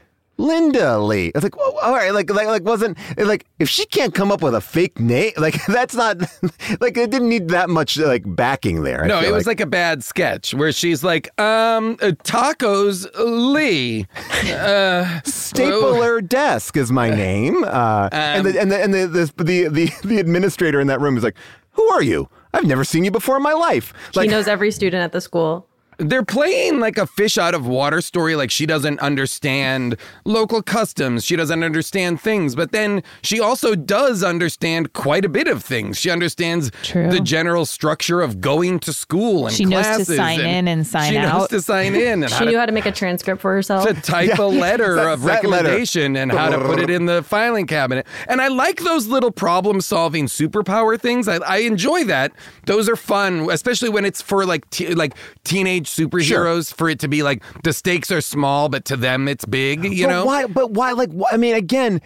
Linda Lee. It's like, well, all right, like, like, like, wasn't like if she can't come up with a fake name, (laughs) like that's not (laughs) like it didn't need that much like backing there. I No, feel it was like a bad sketch where she's like, um, uh, tacos Lee. Uh, Stapler Desk is my name. Uh, and the and the and the the, the the the administrator in that room is like, "Who are you? I've never seen you before in my life." He Like, knows every student at the school. They're playing like a fish out of water story, like she doesn't understand local customs. She doesn't understand things, but then she also does understand quite a bit of things. She understands True. the general structure of going to school and She knows to classes sign in and sign out. she knows to sign in and She how knew to, how to make a transcript for herself. to type a (laughs) letter that- of that letter. recommendation and how to put it in the filing cabinet. And I like those little problem solving superpower things. I, I enjoy that. Those are fun, especially when it's for like te- like teenage superheroes. For it to be like the stakes are small, but to them it's big. You but know. why? But why? Like, I mean, again.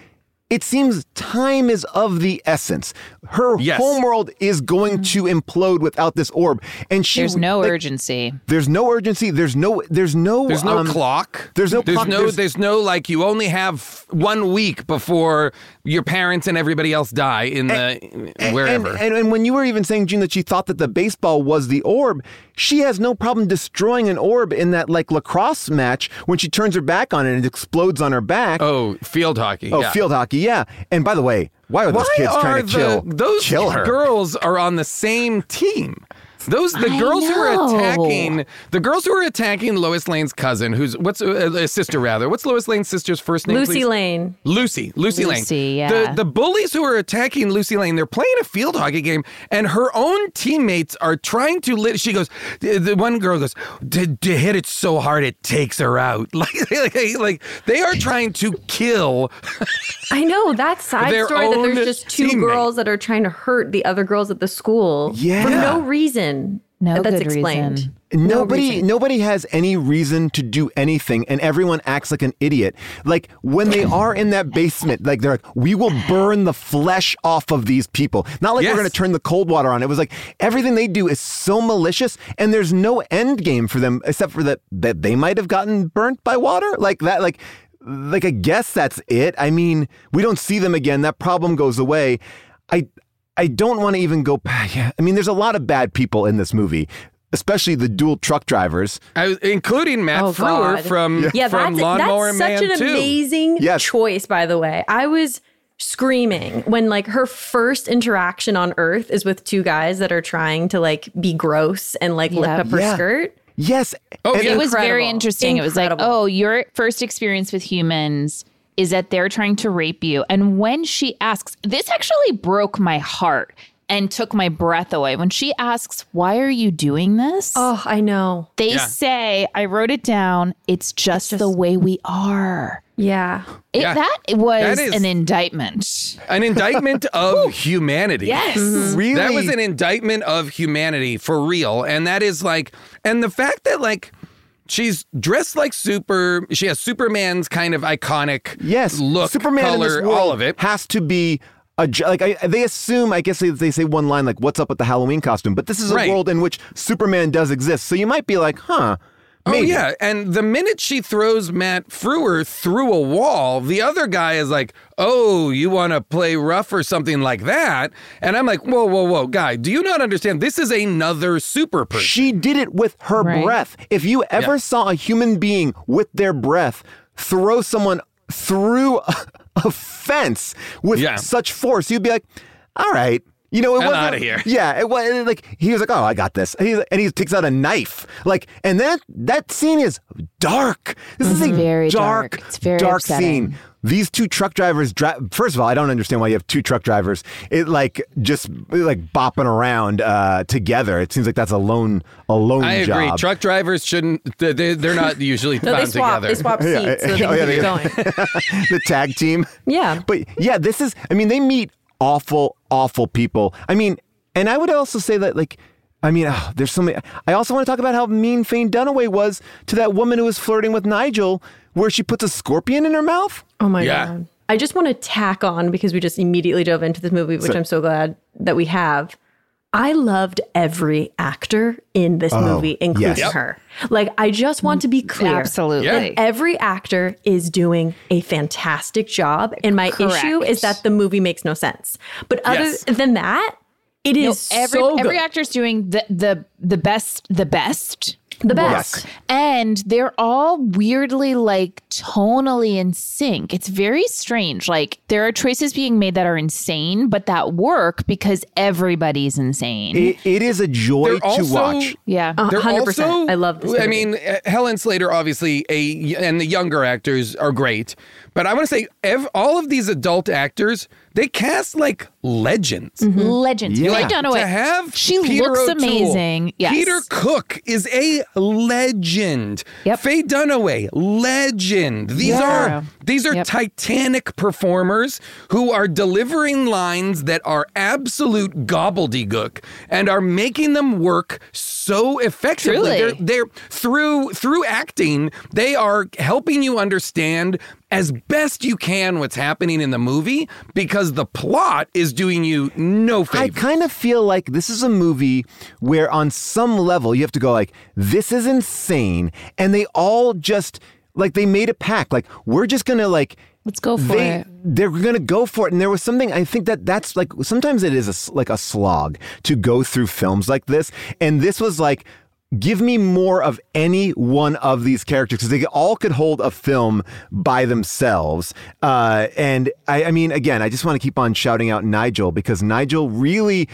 It seems time is of the essence. Her Yes. homeworld is going to implode without this orb, and she. There's no like, urgency. There's no urgency. There's no. There's no. There's no um, clock. there's no There's clock, no. there's- There's, no like. You only have one week before your parents and everybody else die in the wherever. And, and, and when you were even saying, June, that she thought that the baseball was the orb, she has no problem destroying an orb in that like lacrosse match when she turns her back on it and it explodes on her back. oh, field hockey. Oh, yeah. field hockey, yeah. And by the way, why are those Why kids are trying to the- chill? Those chill her. girls are on the same team. Those the I girls who are attacking the girls who are attacking Lois Lane's cousin, who's what's uh, uh, sister rather. What's Lois Lane's sister's first name? Lucy please? Lane. Lucy, Lucy, Lane. Lucy, yeah. The the bullies who are attacking Lucy Lane, they're playing a field hockey game, and her own teammates are trying to. Lit- she goes, the, the one girl goes, to, to hit it so hard it takes her out. Like, (laughs) like, like they are trying to kill. I know that side story that there's just two teammate. girls that are trying to hurt the other girls at the school Yeah. for no reason. No that's good explained. reason. No Nobody, reason. nobody has any reason to do anything, and everyone acts like an idiot. Like when they are in that basement, like they're like, "We will burn the flesh off of these people." Not like Yes. we're going to turn the cold water on. It was like everything they do is so malicious, and there's no end game for them except for that that they might have gotten burnt by water, like that. Like, like I guess that's it. I mean, we don't see them again. That problem goes away. I I don't want to even go. (laughs) Back. Yeah, I mean, there's a lot of bad people in this movie, especially the dual truck drivers. I was, including Matt Oh, Frewer God. from Yeah, from that's, Lawnmower that's Man such an 2. amazing Yes. choice, by the way. I was screaming when like her first interaction on Earth is with two guys that are trying to like be gross and like lift up her Yeah. skirt. Yes. Oh, And- yeah. It was very Incredible. interesting. It was like, oh, your first experience with humans is that they're trying to rape you. And when she asks, this actually broke my heart. and took my breath away. When she asks, Why are you doing this? Oh, I know. They Yeah. say, I wrote it down, it's just, the way we are. Yeah. It, Yeah. That was That is- an indictment. An indictment (laughs) of humanity. Yes. Mm-hmm. Really? That was an indictment of humanity for real. And that is like, and the fact that like, She's dressed like super. She has Superman's kind of iconic Yes, look, Superman color, in this world all of it. has to be a like I, they assume. I guess they, they say one line like "What's up with the Halloween costume?" But this is a Right. world in which Superman does exist, so you might be like, "Huh." Oh Maybe. yeah, and the minute she throws Matt Frewer through a wall, the other guy is like, "Oh, you want to play rough or something like that?" And I'm like, "Whoa, whoa, whoa, guy, do you not understand? This is another super person." She did it with her Right. breath. If you ever Yeah. saw a human being with their breath throw someone through (laughs) a, a fence with Yeah. such force, you'd be like, "All right." You know, it wasn't outta here. (laughs) Yeah, it was like he was like, "Oh, I got this," He's- and he takes out a knife. Like, and that that scene is dark. This is a Very dark, dark. It's very dark upsetting. scene. These two truck drivers drive. First of all, I don't understand why you have two truck drivers. It like just like bopping around uh, together. It seems like that's a lone a lone I agree. job. Truck drivers shouldn't. They, they- they're not usually (laughs) No, they found swap. together. (laughs) They swap seats Yeah, so they oh, yeah, keep they- going. the tag team. Yeah. But yeah, this is. I mean, they meet awful, awful people. I mean, and I would also say that like. I mean, oh, there's so many. I also want to talk about how mean Faye Dunaway was to that woman who was flirting with Nigel, where she puts a scorpion in her mouth. Oh my Yeah. god. I just want to tack on because we just immediately dove into this movie, which So- I'm so glad that we have. I loved every actor in this oh, movie, including yes. Her. Like, I just want to be clear. Absolutely. Yeah. that Every actor is doing a fantastic job. And my issue is that the movie makes no sense. But other Yes. than that, it is No, every so good. every actor's doing the the the best the best the best. Yes. and they're all weirdly like tonally in sync it's very strange like there are choices being made that are insane but that work because everybody's insane It, it is a joy They're to also- watch. yeah They're 100%. also- I love this I mean, uh, Helen Slater, obviously, a and the younger actors are great, but I want to say ev- all of these adult actors they cast like legends. legends Yeah. Faye Like, Dunaway. To have she Peter looks O'Toole, amazing yes Peter Cook is a legend. Yep. Faye Dunaway, legend. These Yeah. are these are Yep. titanic performers who are delivering lines that are absolute gobbledygook and are making them work so effectively. They're, they're through through acting, they are helping you understand as best you can what's happening in the movie because the plot is doing you no favor. I kind of feel like this is a movie where, on some level, you have to go like, "This is insane," and they all just like they made a pact. Like we're just gonna like. let's go for they, it They're gonna go for it, and there was something. I think that that's like sometimes it is a s like a slog to go through films like this, and this was like. Give me more of any one of these characters because they all could hold a film by themselves. Uh, and I, I mean, again, I just want to keep on shouting out Nigel because Nigel really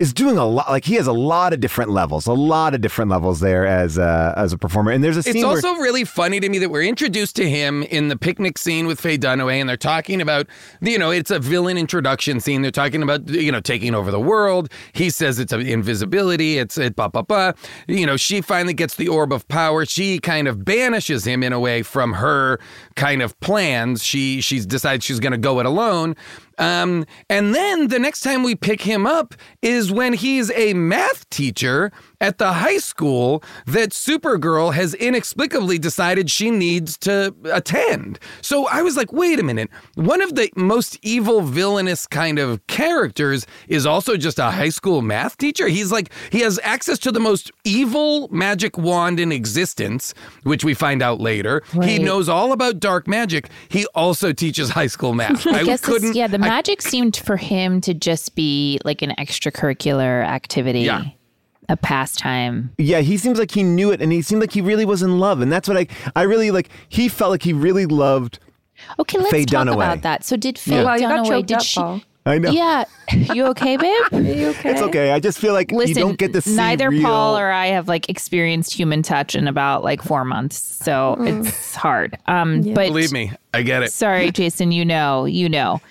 is doing a lot. Like he has a lot of different levels, a lot of different levels there as a, as a performer. And there's a scene It's where also really funny to me that we're introduced to him in the picnic scene with Faye Dunaway, and they're talking about, you know, it's a villain introduction scene. They're talking about, you know, taking over the world. He says it's invisibility. It's it, blah, blah, blah. You know, she finally gets the orb of power. She kind of banishes him in a way from her kind of plans. She she's decides she's going to go it alone. Um, and then the next time we pick him up is when he's a math teacher at the high school that Supergirl has inexplicably decided she needs to attend. So I was like, wait a minute. One of the most evil, villainous kind of characters is also just a high school math teacher. He's like, he has access to the most evil magic wand in existence, which we find out later. He knows all about dark magic. He also teaches high school (laughs) math. I guess couldn't. yeah, the I- magic seemed for him to just be like an extracurricular activity, Yeah. A pastime. yeah, he seems like he knew it, and he seemed like he really was in love, and that's what I I really like. He felt like he really loved. Okay, let's Faye talk Dunaway. about that. So did Faye Wow, you got Dunaway? choked Did up, she? Paul. I know. Yeah, you okay, babe? (laughs) you okay? It's okay. I just feel like Listen, you don't get to see neither real- Paul or I have like experienced human touch in about like four months, so it's hard. Um, but Believe me, I get it. sorry, Jason, you know, you know.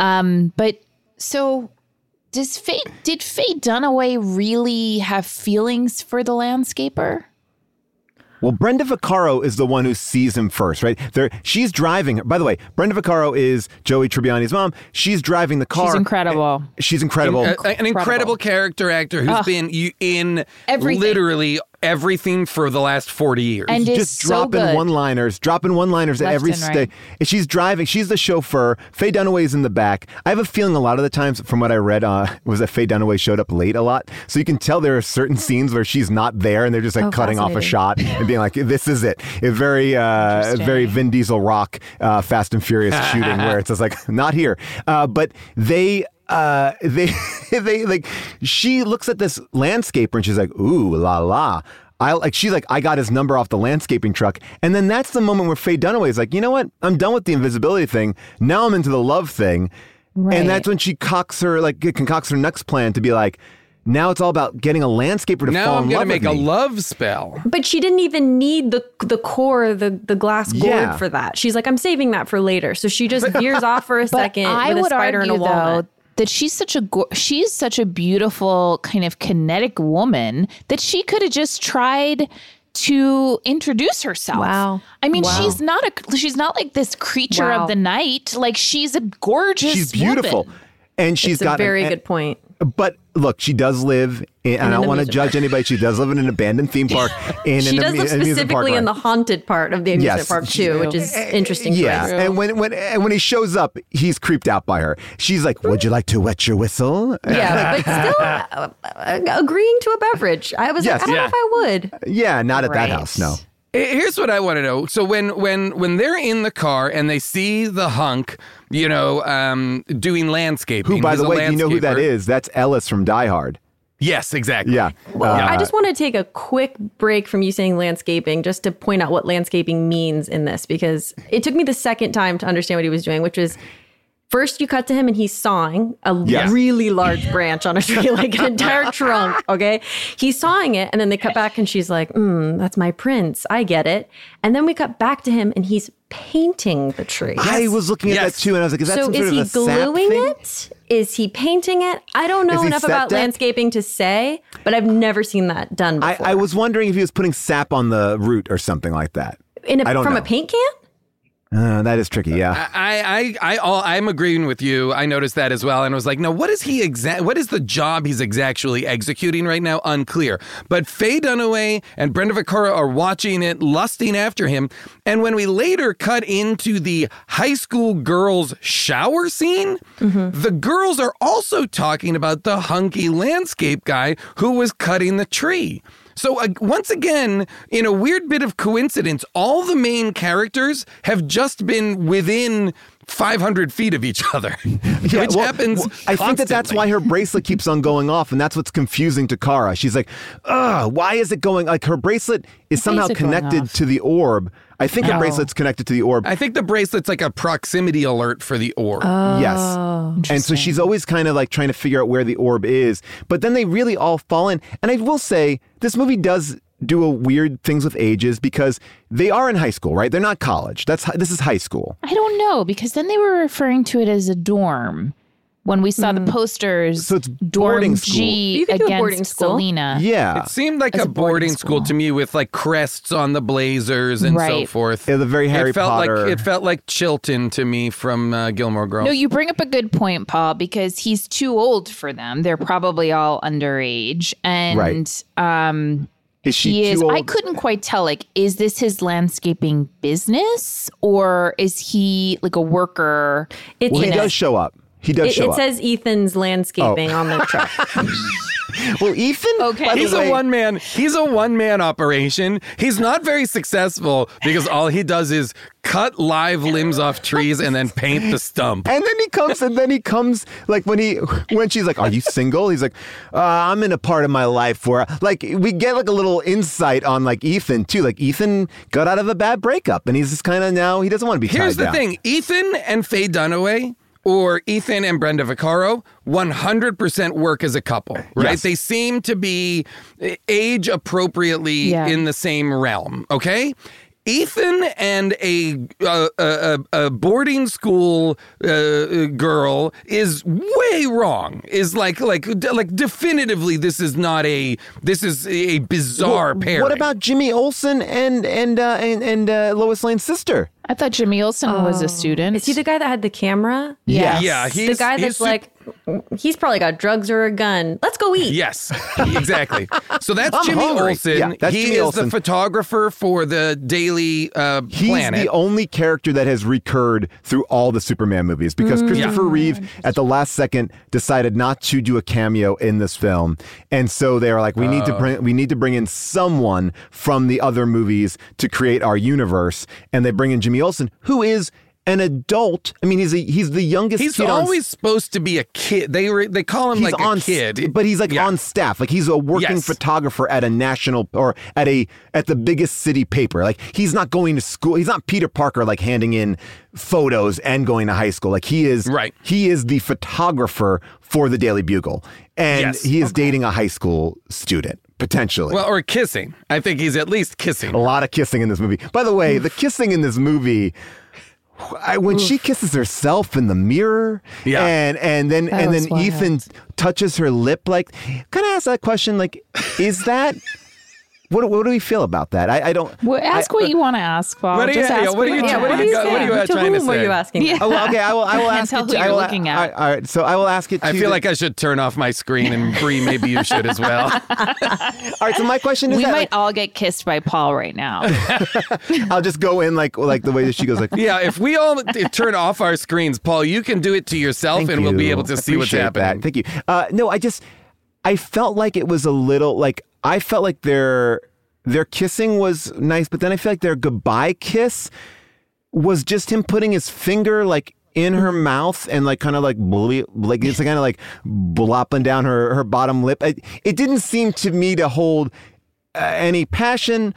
Um, but so does Faye did Faye Dunaway really have feelings for the landscaper? Well, Brenda Vaccaro is the one who sees him first, right? There, she's driving. By the way, Brenda Vaccaro is Joey Tribbiani's mom. She's driving the car. She's incredible. She's incredible. A- a- an incredible character actor who's Ugh. been you- in Everything. literally everything for the last 40 years. And is just so dropping good. one-liners, dropping one-liners at Left every and stage. right. And she's driving. She's the chauffeur. Faye Dunaway's in the back. I have a feeling a lot of the times, from what I read, uh, was that Faye Dunaway showed up late a lot. So you can tell there are certain scenes where she's not there, and they're just like Oh, cutting off a shot and being like, "This is it." A very, uh, very Vin Diesel rock, uh, Fast and Furious shooting, where it's just like, (laughs) "Not here." Uh, but they uh they (laughs) they like she looks at this landscaper and she's like ooh la la I like she's like I got his number off the landscaping truck and then that's the moment where Faye Dunaway is like you know what I'm done with the invisibility thing now I'm into the love thing Right. and that's when she cocks her like concocts her next plan to be like now it's all about getting a landscaper to now fall I'm in going love to make a love spell. But she didn't even need the the core, the the glass gourd Yeah. for that. She's like, I'm saving that for later. So she just veers off for a second I with a would spider argue and a walnut. though that she's such a she's such a beautiful kind of kinetic woman that she could have just tried to introduce herself. Wow. I mean, Wow. she's not a she's not like this creature Wow. of the night. Like she's a gorgeous she's beautiful woman. and she's it's a got very and- good point. But look, she does live. In, and I don't want to amusement judge anybody. She does live in an abandoned theme park. (laughs) In She an does amu- live amusement park specifically in the haunted part of the amusement Yes, park too, which is interesting. Yeah, choice. and when when and when he shows up, he's creeped out by her. She's like, "Would you like to wet your whistle?" (laughs) Yeah, but still uh, uh, agreeing to a beverage. I was Yes. like, I don't know if I would. yeah, not at that house. No. Here's what I want to know. So when when when they're in the car and they see the hunk, you know, um, doing landscaping. Who, by the way, do you know who that is? That's Ellis from Die Hard. Yes, exactly. Yeah. Well, Uh, I just want to take a quick break from you saying landscaping just to point out what landscaping means in this because it took me the second time to understand what he was doing, which was first you cut to him and he's sawing a Yes. really large branch on a tree, (laughs) like an entire (laughs) trunk. Okay. He's sawing it and then they cut back and she's like, mm, that's my prince. I get it. And then we cut back to him and he's painting the tree. I was looking at Yes. that too, and I was like, "Is that so some sort is of he a gluing thing? it? Is he painting it? I don't know enough about deck? landscaping to say, but I've never seen that done I, before. I was wondering if he was putting sap on the root or something like that. in a, I don't from know. a paint can. Uh, that is tricky. Yeah. I, I, I, all, I'm agreeing with you. I noticed that as well, and I was like, "No, what is he exact? What is the job he's ex- actually executing right now? Unclear." But Faye Dunaway and Brenda Vaccaro are watching it, lusting after him. And when we later cut into the high school girls' shower scene, the girls are also talking about the hunky landscape guy who was cutting the tree. So uh, once again, in a weird bit of coincidence, all the main characters have just been within 500 feet of each other, (laughs) Yeah, which well, happens. well, I think that that's why her bracelet keeps on going off, and that's what's confusing to Kara. She's like, "Ugh, why is it going?" Like her bracelet is somehow is connected to the orb. I think her Oh. bracelet's connected to the orb. I think the bracelet's like a proximity alert for the orb. yes, and so she's always kind of like trying to figure out where the orb is. But then they really all fall in. And I will say, this movie does do a weird things with ages because they are in high school, right? They're not college. That's this is high school. I don't know because then they were referring to it as a dorm when we saw the posters. Mm. So it's dorm boarding school. G You could a against boarding school. Selena. Yeah, it seemed like a a boarding boarding school. school. to me with like crests on the blazers and so forth. Yeah, the very Harry it felt Potter. Like, it felt like Chilton to me from uh, Gilmore Girls. No, you bring up a good point, Paul, because he's too old for them. They're probably all underage, and Right. um, is she he is. old? I couldn't quite tell. Like, is this his landscaping business, or is he like a worker? It's well, he in does it. show up. He does It, show it up. says Ethan's oh. landscaping Oh. on the truck. (laughs) (laughs) well, Ethan. Okay. by the He's way- a one man. He's a one man operation. He's not very successful because all he does is cut live limbs off trees and then paint the stump. And then he comes, and then he comes like when he when she's like, "Are you single?" He's like, uh, "I'm in a part of my life where like we get like a little insight on like Ethan too. Like Ethan got out of a bad breakup, and he's just kind of now he doesn't want to be. Here's tied the down. thing: Ethan and Faye Dunaway. Or Ethan and Brenda Vaccaro, 100% work as a couple, right? Yes. They seem to be age appropriately Yeah. in the same realm, okay? Ethan and a uh, a, a, a boarding school uh, girl is way wrong. Is like like like definitively this is not a this is a bizarre Well, pairing. What about Jimmy Olsen and and uh, and, and uh, Lois Lane's sister? I thought Jimmy Olsen was a student. Is he the guy that had the camera? Yes. Yeah, He's the guy that's sup- like, he's probably got drugs or a gun. Let's go eat. Yes, exactly. So that's (laughs) I'm Jimmy hungry. Olsen. Yeah, that's he Jimmy is Olsen. the photographer for the Daily uh, He's Planet. the only character that has recurred through all the Superman movies because Mm. Christopher Yeah. Reeve at the last second decided not to do a cameo in this film, and so they were like, "We need to Oh. bring we need to bring in someone from the other movies to create our universe," and they bring in Jimmy Olsen, who is an adult. I mean, he's a, he's the youngest. He's kid on always supposed to be a kid. They were they call him like on a kid, but he's like on staff. Like he's a working Yes. photographer at a national or at a at the biggest city paper. Like he's not going to school. He's not Peter Parker like handing in photos and going to high school. Like he is right. He is the photographer for the Daily Bugle, and Yes. he is dating a high school student potentially. well, or kissing. I think he's at least kissing. a lot of kissing in this movie. By the way, (laughs) the kissing in this movie. I, when she kisses herself in the mirror, Yeah. and and then That and was then Ethan touches her lip, like, can I ask that question? Like, is that what? What do we feel about that? I, I don't. Well, ask I- what you want to ask, Paul. What are you- Just ask what are you- you what are to you- what are you to trying to whom were you asking? Yeah. Oh, okay. I will. I will ask tell it. to- I you're will- looking at. all right, all right, so I will ask it. To I feel the- like I should turn off my screen, and Brie, maybe you should as well. (laughs) all right. So my question is We that might like, all get kissed by Paul right now. (laughs) I'll just go in like like the way that she goes like. Yeah, if we all t- turn off our screens, Paul, you can do it to yourself, Thank and we'll be able to see what's happening. That. Thank you. Uh, no, I just I felt like it was a little like I felt like their their kissing was nice, but then I feel like their goodbye kiss was just him putting his finger like in her mouth and like kind of like bully like it's kind of like blopping down her her bottom lip. It, it didn't seem to me to hold uh, any passion.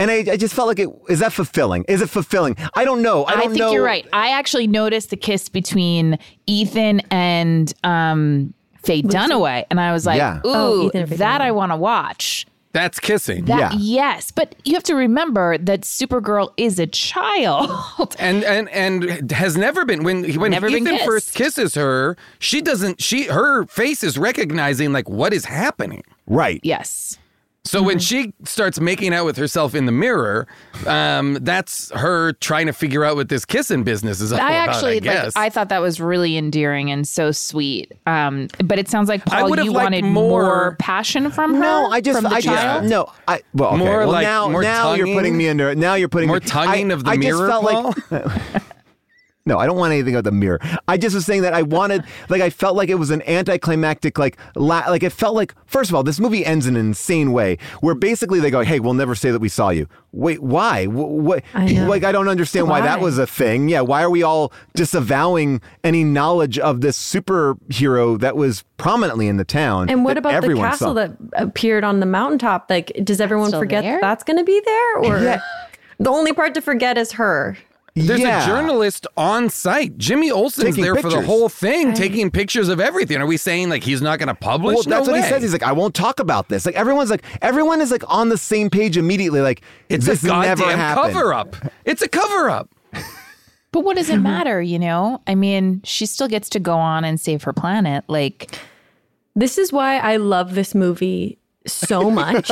And I, I just felt like it is that fulfilling? Is it fulfilling? I don't know. I I, don't think know. you're right. I actually noticed the kiss between Ethan and um, Faye Dunaway, and I was like, Yeah. Oh, "Ooh, Oh, Ethan and Faye that I want to watch." That's kissing. That Yeah. yes, but you have to remember that Supergirl is a child. (laughs) and and and has never been when when Never been Ethan kissed. first kisses her, she doesn't she her face is recognizing like what is happening. Right. yes. So when she starts making out with herself in the mirror, um, that's her trying to figure out what this kissing business is all I about. actually I guess. like I thought that was really endearing and so sweet. Um, but it sounds like Paul, you wanted more- more, passion from her. No, I just, from the I child? just, no, I, well, okay. More well, like- now, more now you're putting me under, now you're putting More me, tonguing I, of the I just mirror, felt like, (laughs) no, I don't want anything about the mirror. I just was saying that I wanted, (laughs) like, I felt like it was an anticlimactic, like, la- like it felt like, first of all, this movie ends in an insane way where basically they go, hey, we'll never say that we saw you. Wait, why? Wh- What? I. Like, I don't understand why that was a thing. Yeah, why are we all disavowing any knowledge of this superhero that was prominently in the town? And what about the castle saw? that appeared on the mountaintop? Like, does everyone still forget there? that that's going to be there? Or (laughs) Yeah. the only part to forget is her. There's Yeah. a journalist on site. Jimmy Olsen's Taking there for the whole thing, taking pictures of everything. Are we saying like he's not going to publish? Well, that's no what way. he says. He's like, I won't talk about this. Like everyone's like, everyone is like on the same page immediately. Like it's this a never goddamn happened. cover up. It's a cover up. But what does it matter, you know? I mean, she still gets to go on and save her planet. Like, This is why I love this movie so much.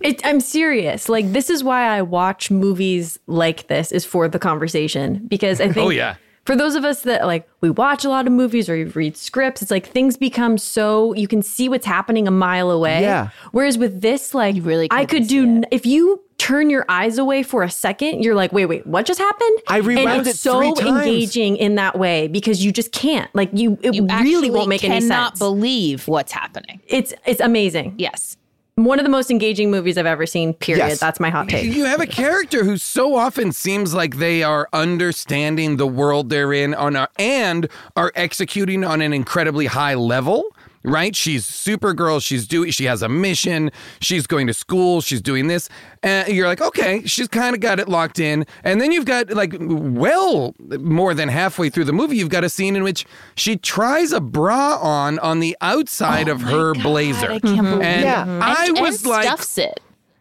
it, I'm serious. Like, this is why I watch movies like this is for the conversation because I (laughs) oh, think. Oh, yeah. For those of us that like we watch a lot of movies or you read scripts, it's like things become so you can see what's happening a mile away. Yeah. Whereas with this, like really I couldn't could see do it. if you turn your eyes away for a second, you're like, wait, wait, what just happened? I rewound and it it's so three times. engaging in that way because you just can't. Like you, it you really won't make any sense. cannot sense. believe what's happening. It's it's amazing. Yes. One of the most engaging movies I've ever seen. Period. Yes. That's my hot take. You have a character who so often seems like they are understanding the world they're in on a, and are executing on an incredibly high level. Right? She's Supergirl. She's doing. She has a mission. She's going to school. She's doing this. And you're like, okay, she's kind of got it locked in. And then you've got like, well, more than halfway through the movie, you've got a scene in which she tries a bra on on the outside oh of her blazer. I can't believe And Yeah. I and, was and like, stuffs it.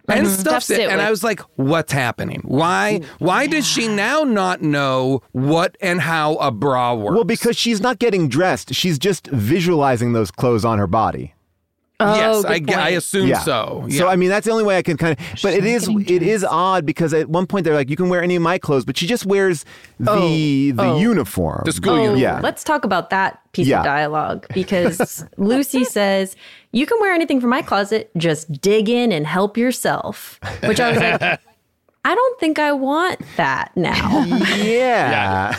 And Mhm. stuffs Stuffs it. it And I was like, what's happening? Why why does she now not know what and how a bra works? Well, because she's not getting dressed. She's just visualizing those clothes on her body. Oh, yes, I, g- I assume so. So I mean, that's the only way I can kind of. But it is it is odd because at one point they're like, you can wear any of my clothes, but she just wears the Oh, the oh. uniform, The school Oh, uniform. Yeah. Let's talk about that piece Yeah. of dialogue because (laughs) Lucy says, You can wear anything from my closet, just dig in and help yourself. Which I was like, (laughs) I don't think I want that now. (laughs) Yeah.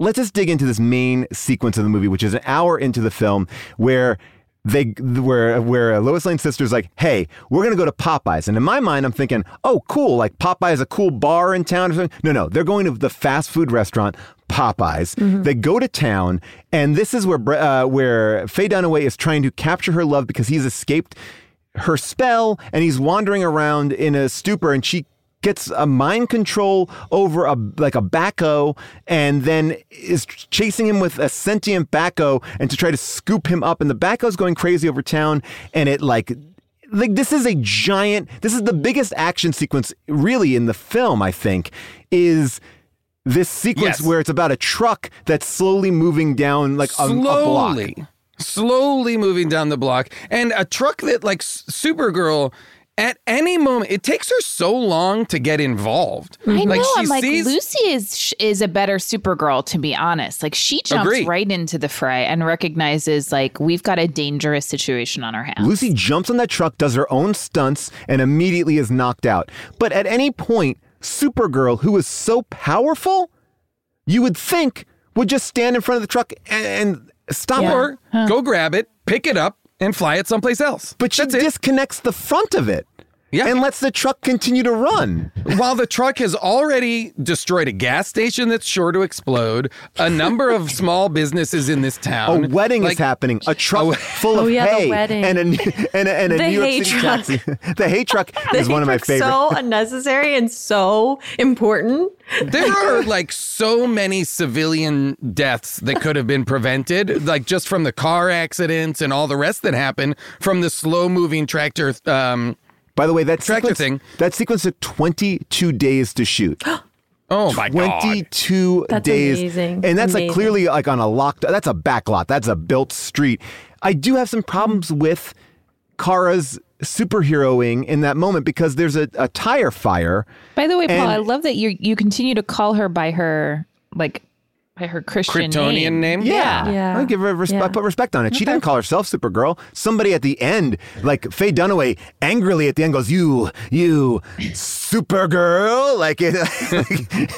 Let's just dig into this main sequence of the movie, which is an hour into the film, where they where where Lois Lane's sister's like, "Hey, we're gonna go to Popeyes," and in my mind, I'm thinking, "Oh, cool! Like Popeyes is a cool bar in town or something." No, no, they're going to the fast food restaurant. Popeyes. They go to town, and this is where uh, where Faye Dunaway is trying to capture her love because he's escaped her spell and he's wandering around in a stupor and she gets a mind control over a like a backhoe and then is chasing him with a sentient backhoe and to try to scoop him up and the backhoe's going crazy over town and it like like this is a giant this is the biggest action sequence really in the film i think is this sequence Yes. where it's about a truck that's slowly moving down like a, a block slowly, slowly moving down the block, and a truck that like Supergirl. At any moment, it takes her so long to get involved. I know. Like she I'm like sees, Lucy is is a better Supergirl, to be honest. Like she jumps Agree. right into the fray and recognizes like we've got a dangerous situation on our hands. Lucy jumps on that truck, does her own stunts, and immediately is knocked out. But at any point, Supergirl, who is so powerful, you would think would just stand in front of the truck and, and stop her. or go grab it, pick it up, and fly it someplace else. But she That's it. disconnects the front of it Yeah. and lets the truck continue to run. While the truck has already destroyed a gas station that's sure to explode, a number of (laughs) small businesses in this town. A town. wedding is happening. A truck full of Oh, yeah, hay and a and a, and a The New York hay City truck. taxi. (laughs) the hay truck (laughs) The is one of my Matrix favorite. So unnecessary and so important. There are like so many civilian deaths that could have been prevented, like just from the car accidents and all the rest that happened from the slow moving tractor. Um, By the way, that Tractor sequence, thing. that sequence took 22 days to shoot. (gasps) oh my god! 22 That's days. amazing. And that's like clearly like on a locked, that's a back lot. That's a built street. I do have some problems with Kara's superheroing in that moment because there's a, a tire fire. By the way, Paul, I love that you you continue to call her by her like by her Christian Kryptonian name? Yeah. Yeah. I give her respect. Yeah. I put respect on it. She didn't call herself Supergirl. Somebody at the end, like Faye Dunaway, angrily at the end goes, You, you, Supergirl. Like it.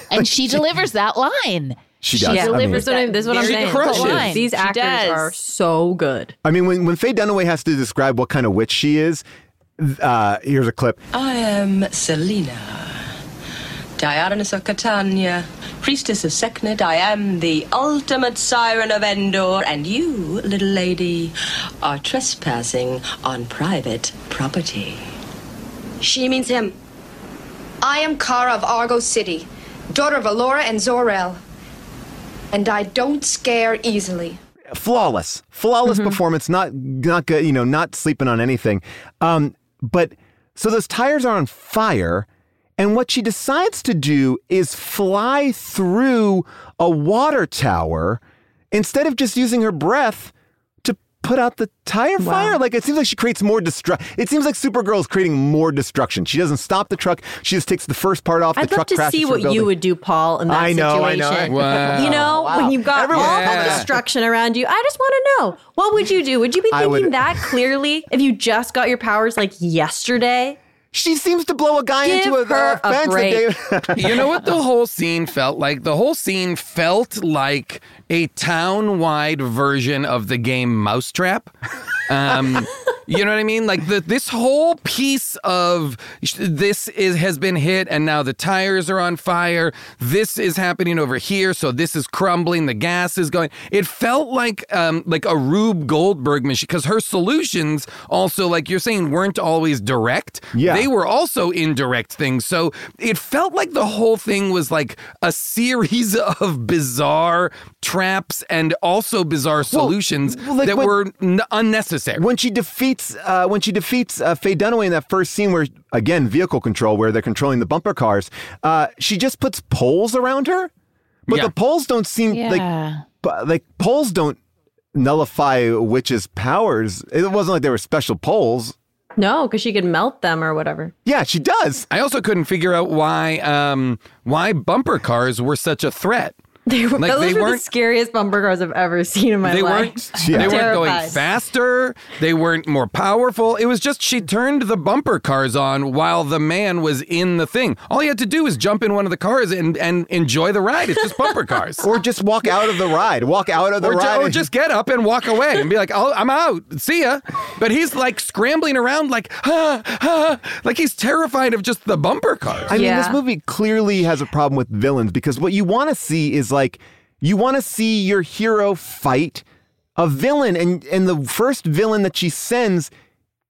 (laughs) and she (laughs) delivers that line. She She does. I mean- delivers This is what, I'm, this is what I'm Very saying. difficult crushes. line. These She actors does. are so good. I mean, when, when Faye Dunaway has to describe what kind of witch she is, uh, here's a clip. I am Selena, Dionysus of Catania, priestess of Sekhmet. I am the ultimate siren of Endor, and you, little lady, are trespassing on private property. She means him. I am Kara of Argo City, daughter of Alura and Zor-El. And I don't scare easily. flawless, flawless performance. Not not good. You know, not sleeping on anything. Um, but so those tires are on fire, and what she decides to do is fly through a water tower instead of just using her breath to put out the tire fire. Like it seems like she creates more destruction. It seems like Supergirl is creating more destruction. She doesn't stop the truck. She just takes the first part off. The I'd truck love to see what you would do, Paul, in that I know, I know. situation. (laughs) Wow. You know, when you've got Everyone's all Yeah. the destruction around you, I just want to know what would you do? Would you be I thinking would- that clearly if you just got your powers like yesterday? She seems to blow a guy Give into a, her a fence. the break. (laughs) (laughs) you know what the whole scene felt like? The whole scene felt like a town-wide version of the game Mousetrap. Um, You know what I mean? Like the, this whole piece of this is has been hit, and now the tires are on fire. This is happening over here, so this is crumbling. The gas is going. It felt like um, like a Rube Goldberg machine because her solutions also, like you're saying, weren't always direct. Yeah. they were also indirect things. So it felt like the whole thing was like a series (laughs) of bizarre traps and also bizarre solutions well, like that when- were n- unnecessary. when she defeats uh, when she defeats uh, Faye Dunaway in that first scene where again vehicle control where they're controlling the bumper cars, uh, she just puts poles around her, but Yeah. the poles don't seem Yeah. like but, like poles don't nullify witches' powers. It wasn't like they were special poles. No, because she could melt them or whatever. Yeah, she does. I also couldn't figure out why um, why bumper cars were such a threat. They were, Like, those they were the weren't- scariest bumper cars I've ever seen in my they life. weren't Yeah. they weren't going faster. They weren't more powerful. It was just she turned the bumper cars on while the man was in the thing. All he had to do was jump in one of the cars and, and enjoy the ride. It's just bumper cars. (laughs) Or just walk out of the ride. Walk out of the or, ju- ride. or just get up and walk away and be like, oh, I'm out. See ya. But he's like scrambling around like, ah, ah, like he's terrified of just the bumper cars. I mean, this movie clearly has a problem with villains because what you want to see is like you want to see your hero fight a villain, and and the first villain that she sends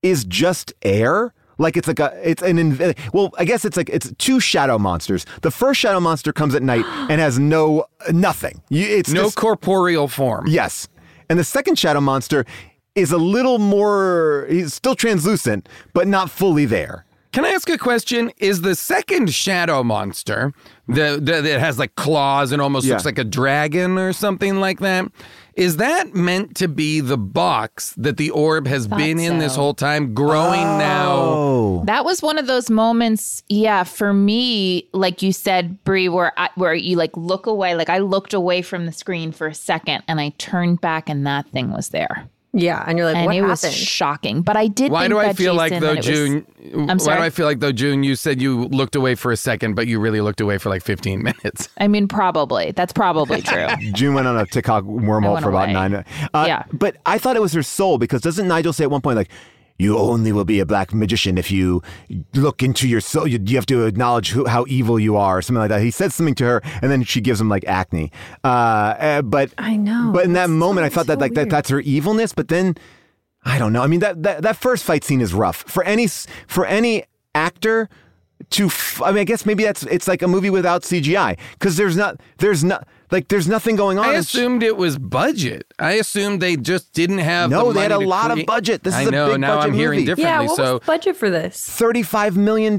is just air. Like it's like a it's an inv- well, I guess it's like it's two shadow monsters. The first shadow monster comes at night (gasps) and has no nothing. It's no just- corporeal form. Yes. And the second shadow monster is a little more, he's still translucent, but not fully there. Can I ask a question? Is the second shadow monster the, the that has like claws and almost Yeah. looks like a dragon or something like that? Is that meant to be the box that the orb has been in this whole time, growing now? Oh. That was one of those moments, yeah, for me, like you said, Brie, where I, where you like look away. Like I looked away from the screen for a second, and I turned back, and that thing was there, Yeah, and you're like, and what it happened? was shocking. But I did. Why think do I that feel like though, that it was- June? I'm sorry. Why do? I feel like though, June? You said you looked away for a second, but you really looked away for like 15 (laughs) minutes. I mean, probably that's probably (laughs) true. June went on a TikTok wormhole for about away. nine. Uh, Yeah. But I thought it was her soul because doesn't Nigel say at one point, like, you only will be a black magician if you look into your soul. You, you have to acknowledge who, how evil you are, or something like that. He says something to her, and then she gives him like acne. Uh, uh, but I know. But in that moment, I so- thought that so like that that's her evilness. But then, I don't know. I mean, that that, that first fight scene is rough for any for any actor to f- I mean I guess maybe that's it's like a movie without CGI because there's not there's not like there's nothing going on. I assumed it was budget. I assumed they just didn't have. No, the they had a to lot of budget. This I is a big now budget I'm hearing movie. differently. yeah, what so was the budget for this? $35 million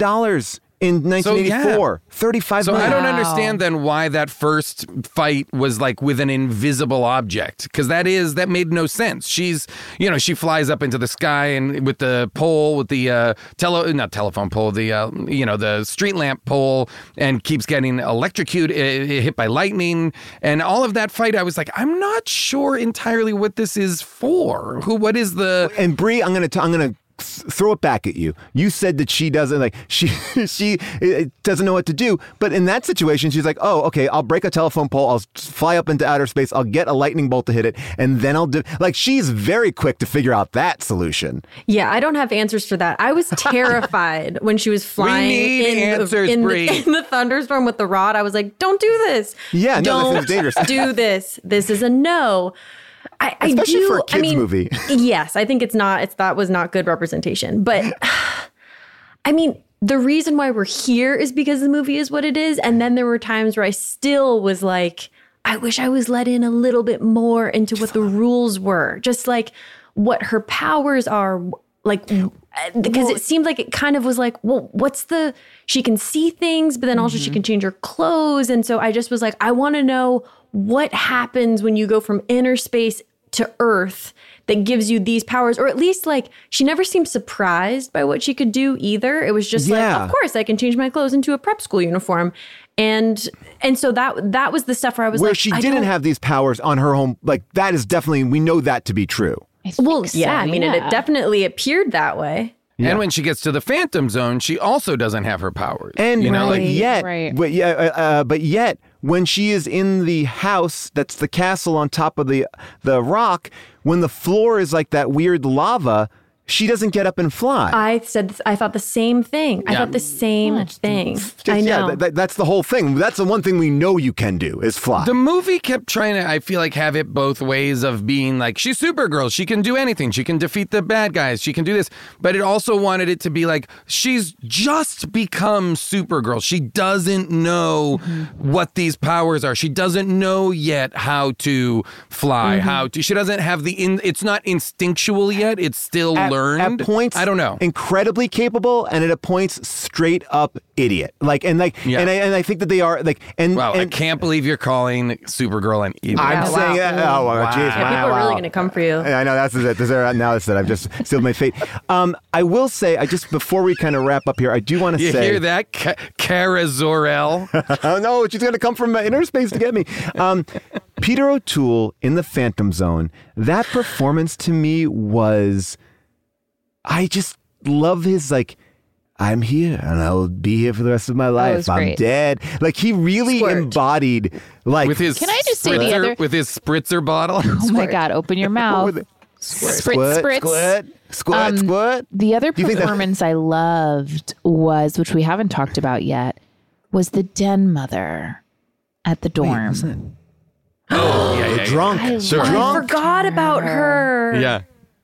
in 1984. 35 So. I don't understand then why that first fight was like with an invisible object because that is that made no sense. She's you know she flies up into the sky and with the pole with the uh, tele not telephone pole the uh, you know the street lamp pole and keeps getting electrocuted uh, hit by lightning and all of that fight. I was like I'm not sure entirely what this is for. Who what is the And Brie, I'm gonna I'm gonna th- throw it back at you. You said that she doesn't like (laughs) she she uh, doesn't know what to do, but in that situation, she's like, oh, okay, I'll break a telephone pole, I'll fly up into outer space, I'll get a lightning bolt to hit it, and then I'll do like she's very quick to figure out that solution. Yeah, I don't have answers for that. I was (laughs) terrified when she was flying in, answers, the, in, the, (laughs) in the thunderstorm with the rod. I was like, "Don't do this. Yeah, no, don't this is dangerous." do this. This is a no." I, I Especially do, for a I kids mean, movie. (laughs) yes, I think it's not. It's that was not good representation, but (sighs) I mean. The reason why we're here is because the movie is what it is. And then there were times where I still was like, I wish I was let in a little bit more into what the rules were. Just like what her powers are. Like, because uh, it seemed like it kind of was like, well, what's the, she can see things, but then also she mm-hmm. can change her clothes. And so I just was like, I want to know what happens when you go from inner space to Earth that gives you these powers, or at least like she never seemed surprised by what she could do either. It was just Yeah. like, of course, I can change my clothes into a prep school uniform, and and so that that was the stuff where I was Where like, she I didn't don't- have these powers on her home, like that is definitely we know that to be true. Well, so, yeah, I mean, yeah. it definitely appeared that way. and when she gets to the Phantom Zone, she also doesn't have her powers. And you know, like Right, yet, right. but yeah, uh, uh, but yet, when she is in the house, that's the castle on top of the the rock. When the floor is like that weird lava, she doesn't get up and fly. I said I thought the same thing. I thought the same thing. Just- I yeah, know. that- that- that's the whole thing. That's the one thing we know you can do is fly. The movie kept trying to, I feel like, have it both ways of being like, she's Supergirl. She can do anything. She can defeat the bad guys. She can do this. But it also wanted it to be like, she's just become Supergirl. She doesn't know mm-hmm. what these powers are. She doesn't know yet how to fly, mm-hmm. how to, she doesn't have the, in, it's not instinctual yet. It's still at, learned. at points I don't know. incredibly capable and at points straight up idiot like and like Yeah. and I, and I think that they are like and, Wow, I can't believe you're calling Supergirl an idiot. I'm Yeah, saying wow. oh well, Wow. geez, Yeah, yeah, people wow, are really going to come for you. I know that's it. This is, now that's it. I've just sealed my fate. Um, I will say, I just before we kind of wrap up here, I do want to you say, hear that, Ka- Kara Zor-El? oh (laughs) no, she's going to come from uh, inner space to get me. Um, Peter O'Toole in the Phantom Zone. That performance to me was, I just love his like. I'm here and I'll be here for the rest of my life. I'm great. dead. Like he really Squirt. embodied like with his Can I just say the other- with his spritzer bottle. (laughs) Oh my God, open your (laughs) mouth. with it? Spritz, squirt, spritz. squirt, squirt, Um, squirt. The other Do that- performance I loved was, which we haven't talked about yet, was the den mother at the dorm. oh (gasps) yeah, yeah, yeah. drunk, I Sure. I drunk. forgot about her. Yeah.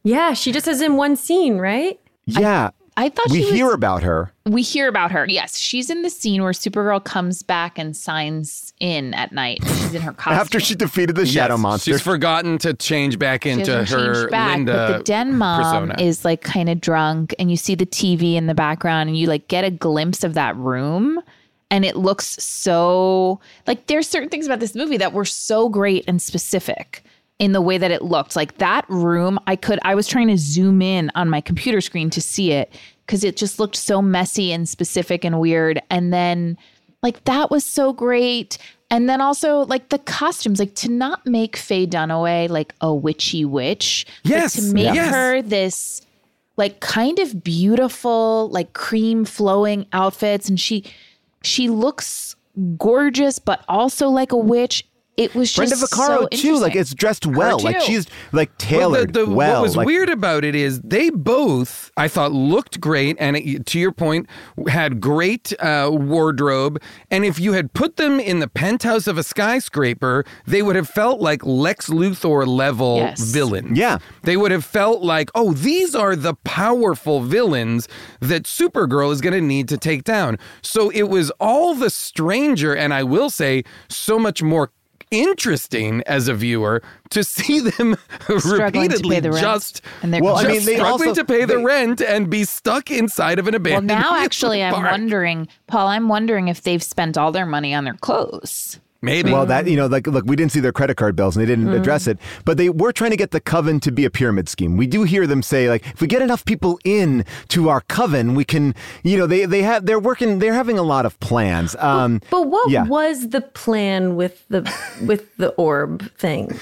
Yeah, she just is in one scene, right? Yeah, I thought we she was- We hear about her. we hear about her. Yes, she's in the scene where Supergirl comes back and signs in at night. She's in her (laughs) costume. After she defeated the shadow monster. She's forgotten to change back into her changed back, Linda but the den mom persona. is like kind of drunk, and you see the TV in the background, and you like get a glimpse of that room, and it looks so like there's certain things about this movie that were so great and specific in the way that it looked. Like that room, I could I was trying to zoom in on my computer screen to see it because it just looked so messy and specific and weird, and then like that was so great. And then also like the costumes, like to not make Faye Dunaway like a witchy witch. Yes, to make yes. her this like kind of beautiful, like cream flowing outfits. And she she looks gorgeous, but also like a witch. It was just Brenda Vaccaro so too. Like it's dressed well. Like too. she's like Well, the- tailored the- well. What was like, weird about it is they both, I thought, looked great, and it, to your point, had great uh, wardrobe. And if you had put them in the penthouse of a skyscraper, they would have felt like Lex Luthor level Yes. villains. Yeah. they would have felt like, oh, these are the powerful villains that Supergirl is going to need to take down. So it was all the stranger, and I will say, so much more interesting as a viewer to see (laughs) them repeatedly the just And they're Well, I just mean, they struggling also- to pay the they- rent and be stuck inside of an abandoned. well, now (laughs) actually, I'm park. wondering, Paul. I'm wondering if they've spent all their money on their clothes. Maybe. Well, that you know, like look, we didn't see their credit card bills and they didn't address it, but they were trying to get the coven to be a pyramid scheme. We do hear them say like, if we get enough people in to our coven, we can, you know, they they have they're working, they're having a lot of plans. Um, But what Yeah. was the plan with the with the orb thing?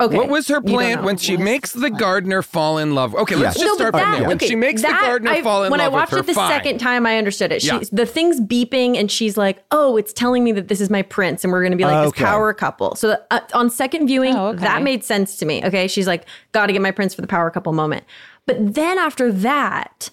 Okay. What was her plan when she makes the gardener fall in love? Okay, let's Yeah. just No, start but from that, there. When okay, she makes the that gardener I- fall in when love When I watched with her, it the fine. second time, I understood it. She, Yeah. The thing's beeping, and she's like, "Oh, it's telling me that this is my prince, and we're going to be like Okay. this power couple." So uh, on second viewing, Oh, okay. that made sense to me. Okay, she's like, "Got to get my prince for the power couple moment." But then after that.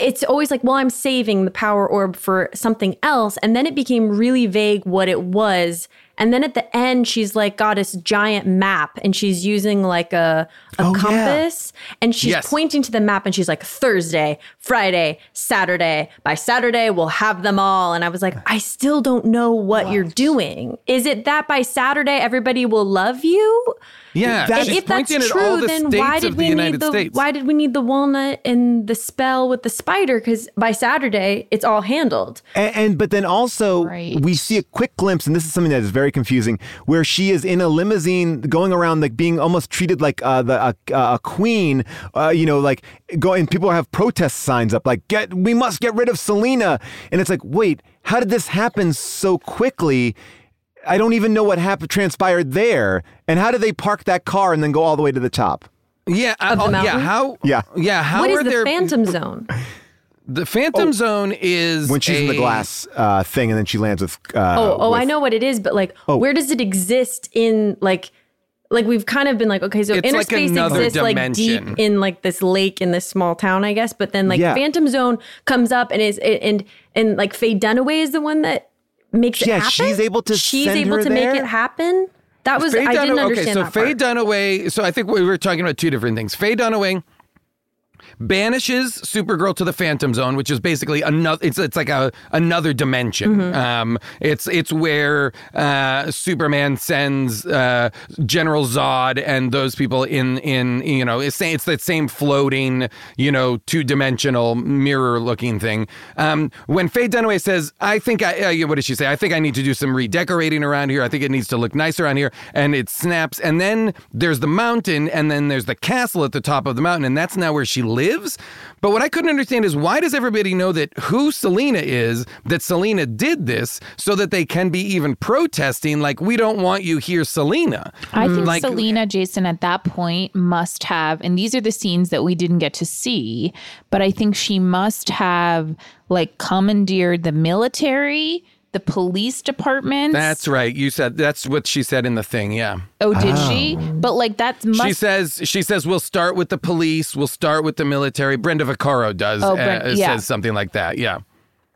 It's always like, well, I'm saving the power orb for something else. And then it became really vague what it was. And then at the end, she's like got this giant map and she's using like a, a Oh, yeah. compass and she's Yes. pointing to the map and she's like Thursday, Friday, Saturday. By Saturday, we'll have them all. And I was like, I still don't know what, you're doing. Is it that by Saturday everybody will love you? Yeah, That- And she's if that's pointing true, all the then why did of the we need the States. why did we need the walnut and the spell with the spider? Because by Saturday, it's all handled. And, and but then also Right. we see a quick glimpse, and this is something that is very confusing, where she is in a limousine going around like being almost treated like uh, the uh, a queen, uh, you know, like going. People have protest signs up like "Get, we must get rid of Selena," and it's like, wait, how did this happen so quickly? I don't even know what happened transpired there, and how did they park that car and then go all the way to the top? Yeah, I- Of the oh, yeah. How? Yeah. yeah. How what is are the there? Phantom Zone? (laughs) The Phantom Zone is When she's in the glass uh, thing, and then she lands with. Uh, Oh, oh, I know what it is, but like, Oh. where does it exist in like, like we've kind of been like, okay, so It's inner like space another exists like deep in like this lake in this small town, I guess. But then like Yeah. Phantom Zone comes up and is and and like Faye Dunaway is the one that makes it Yeah, happen. she's able to she's send able her to there? make it happen. That was Faye I didn't Dunaway- understand Okay, so that Faye part. Dunaway. So I think we were talking about two different things. Faye Dunaway banishes Supergirl to the Phantom Zone, which is basically another. It's it's like a another dimension. Mm-hmm. Um, it's it's where uh, Superman sends uh, General Zod and those people in in you know it's it's that same floating you know two dimensional mirror looking thing. Um, when Faye Dunaway says, "I think I uh, what does she say? I think I need to do some redecorating around here. I think it needs to look nicer around here," and it snaps, and then there's the mountain, and then there's the castle at the top of the mountain, and that's now where she lives. But what I couldn't understand is why does everybody know that who Selena is, that Selena did this, so that they can be even protesting like we don't want you here, Selena. I think like, Selena Jason at that point must have, and these are the scenes that we didn't get to see, but I think she must have like commandeered the military, the police department. That's right. You said that's what she said in the thing. Yeah. oh, did she? But like that's must. She says she says we'll start with the police, we'll start with the military. Brenda Vaccaro does Oh, uh, yeah. says something like that. Yeah.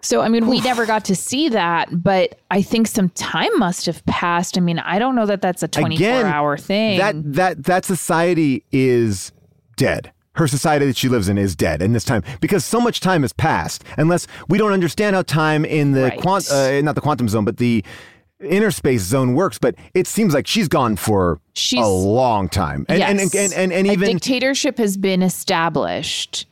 so I mean, we never got to see that, but I think some time must have passed. I mean, I don't know that that's a twenty-four Again, hour thing. That that that society is dead. Her society that she lives in is dead in this time because so much time has passed. Unless we don't understand how time in the Right. quant, uh, not the quantum zone, but the inner space zone works. But it seems like she's gone for She's- a long time, and and, Yes. and, and, and a even dictatorship has been established.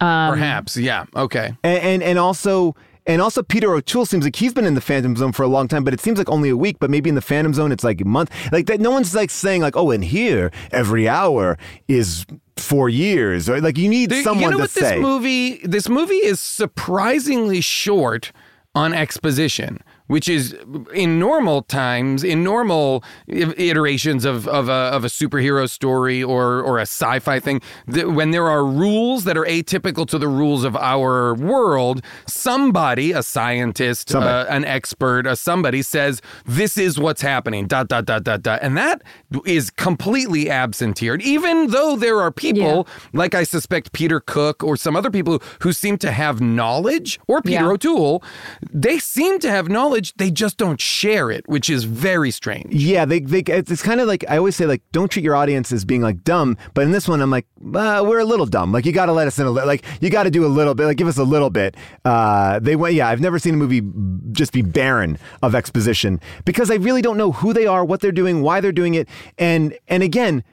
Um, Perhaps. Yeah. Okay. and, and and also and also Peter O'Toole seems like he's been in the Phantom Zone for a long time, but it seems like only a week. But maybe in the Phantom Zone it's like a month. Like that, no one's like saying like, oh, in here every hour is four years, or like you need The- someone you know to what say. this movie this movie is surprisingly short on exposition which is in normal times in normal iterations of, of, a, of a superhero story or, or a sci-fi thing th- when there are rules that are atypical to the rules of our world somebody a scientist Somebody. uh, an expert a somebody says this is what's happening dot dot dot dot dot and that is completely absent here even though there are people like I suspect Peter Cook or some other people who seem to have knowledge, or Peter Yeah. O'Toole, they seem to have knowledge, they just don't share it, which is very strange. Yeah, they, they it's kind of like I always say like don't treat your audience as being like dumb, but in this one I'm like uh, we're a little dumb. Like you got to let us in a little. Like you got to do a little bit. Like give us a little bit. Uh, they went. Yeah, I've never seen a movie just be barren of exposition because I really don't know who they are, what they're doing, why they're doing it, and and again.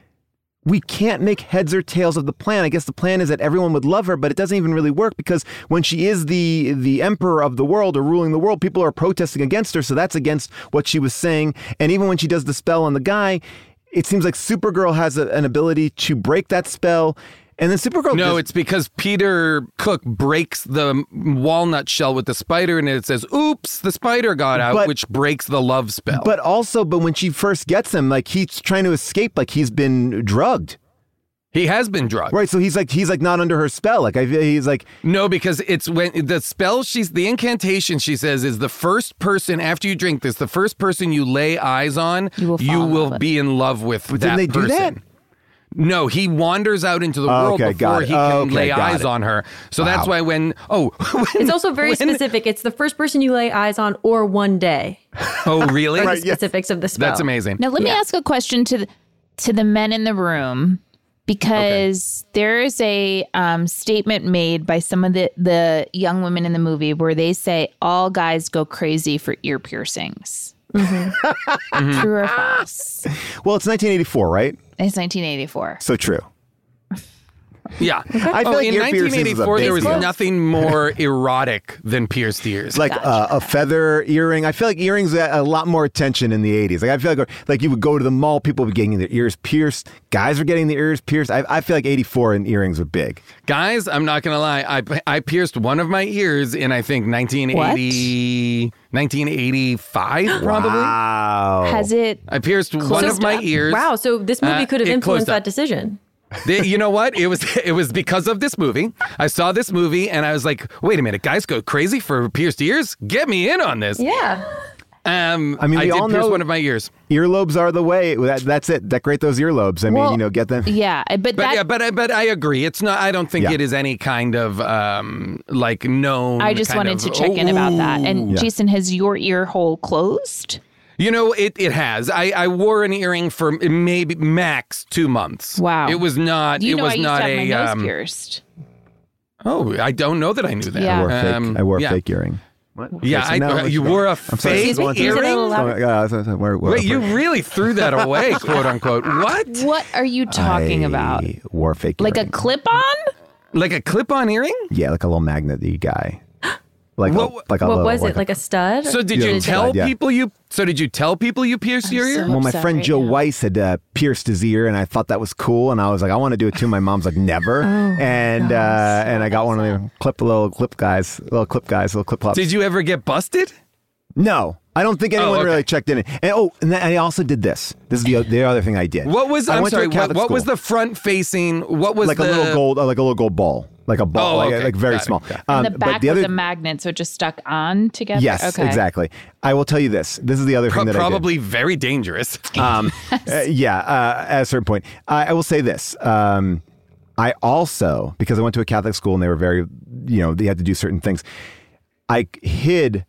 We can't make heads or tails of the plan. I guess the plan is that everyone would love her, but it doesn't even really work because when she is the the emperor of the world or ruling the world, people are protesting against her. So that's against what she was saying. And even when she does the spell on the guy, it seems like Supergirl has a, an ability to break that spell. And then Supergirl. No, just- it's because Peter Cook breaks the walnut shell with the spider, and it says, "Oops, the spider got out," But- which breaks the love spell. But also, but when she first gets him, like he's trying to escape, like he's been drugged. he has been drugged. Right. So he's like he's like not under her spell. Like I, he's like No, because it's when the spell she's the incantation she says is the first person after you drink this, the first person you lay eyes on, You will fall in love with. be in love with But that didn't they do that? No, he wanders out into the Oh, world okay, before got it. he Oh, can okay, lay eyes it. on her. So that's why when oh (laughs) when- It's also very when- specific. It's the first person you lay eyes on or one day. (laughs) Oh really? Right, yes. Specifics of the spell. That's amazing. Now let me ask a question to the, to the men in the room because there is a um, statement made by some of the the young women in the movie where they say all guys go crazy for ear piercings. Mm-hmm. (laughs) True or false? well, it's 1984, right? It's 1984. So true. Yeah. (laughs) I feel oh, like in ear piercings is a 1984 there was deal. nothing more (laughs) erotic than pierced ears. like uh, a feather earring. I feel like earrings got a lot more attention in the 80s. Like I feel like like you would go to the mall, people would be getting their ears pierced. Guys were getting their ears pierced. I, I feel like 84 and earrings were big. Guys, I'm not gonna lie. I I pierced one of my ears in I think 1980, 1985 (gasps) probably. Wow. Has it? I pierced one Closed of my up. ears. Wow. So this movie Uh, could have it influenced that decision. They- you know what? It was (laughs) it was because of this movie. I saw this movie and I was like, wait a minute, guys go crazy for pierced ears? Get me in on this. Yeah. Um, I mean, we did all pierce know- one of my ears. Earlobes are the way. That, that's it. Decorate those earlobes. I mean, you know, get them. (laughs) Yeah, but, But that yeah, but I- but I agree. It's not. I don't think Yeah. it is any kind of um like known. I just kind wanted of- to check in about that. And Yeah. Jason, has your ear hole closed? You know, it, it has. I, I wore an earring for maybe max two months. Wow. It was not. You it know, was I used not to have a. my nose um, pierced. oh, I don't know that I knew that. Yeah. I wore, fake, Um, I wore yeah. a fake earring. What? Yeah, Okay, so I, now uh, you wore a I'm sorry, fake Excuse me, go on. you say that a little Oh, louder? yeah, so- so where- where- Wait, you really threw that away, (laughs) quote unquote. What? What are you talking I about? Wore fake Like a clip on? Like a clip-on earring? Yeah, like a little magnety guy. Like What- a, like a What little, was like it? Like a stud? So did Yeah, you tell bad, yeah. people you? So did you tell people you pierced your ear? so- Well, my friend right Joe now. Weiss had uh, pierced his ear, and I thought that was cool, and I was like, I want to do it too. My mom's like, never, (laughs) and uh, and I got one of the clip little clip guys, little clip guys, little clip flops. Did you ever get busted? No, I don't think anyone okay. really checked in. And oh, and then I also did this. This is the the other thing I did. What was? I I'm went to a sorry. What, what was the front-facing? What was like the a little gold, uh, like a little gold ball, like a ball, Oh, like, okay. like very Got small. Um, And the back but the was other, a magnet, so it just stuck on together. yes, okay. exactly. I will tell you this. This is the other Pro- thing that I did. probably very dangerous. (laughs) Um, uh, yeah, uh, at a certain point. I, I will say this. Um, I also, because I went to a Catholic school and they were very, you know, they had to do certain things, I hid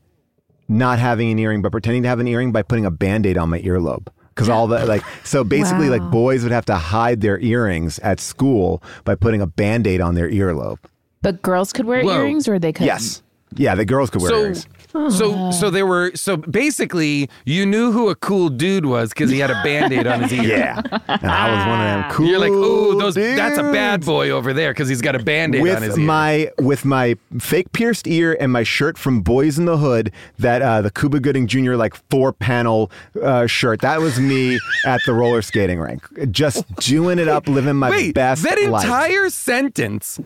not having an earring, but pretending to have an earring by putting a band aid on my earlobe. Because all the, like, so (laughs) basically, like, boys would have to hide their earrings at school by putting a band aid on their earlobe. But girls could wear Whoa. earrings or they couldn't? Yes. Yeah, the girls could wear so, earrings. So, so there were. So basically, you knew who a cool dude was because he had a band-aid on his ear. Yeah. And I was one of them cool. You're like, ooh, those. That's a bad boy over there because he's got a band-aid on his with ear. my with my fake pierced ear and my shirt from Boys in the Hood, that uh, the Cuba Gooding Jr. like four panel uh, shirt. That was me at the roller skating rink, just doing it up, living my Wait, best that life. entire sentence.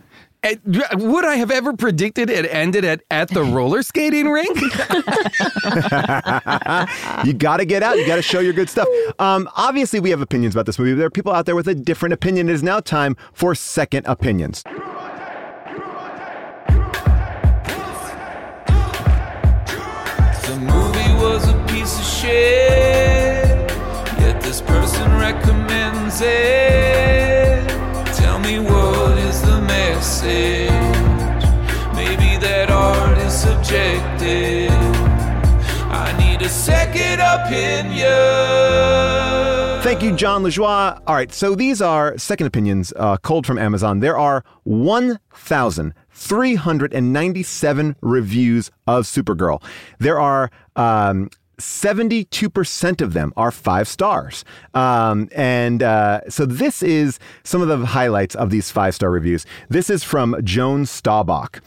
Would I have ever predicted it ended at at the roller skating rink? (laughs) you got to get out. You got to show your good stuff. Um, obviously, we have opinions about this movie. There are people out there with a different opinion. It is now time for second opinions. The movie was a piece of shit, yet this person recommends it. Message? Maybe that art is subjective. I need a second opinion. Thank you, John LeJoie. All right, so these are second opinions, uh, cold from Amazon. There are 1,397 reviews of Supergirl. There are um, 72% of them are five stars. Um, and uh, so this is some of the highlights of these five star reviews. This is from Joan Staubach.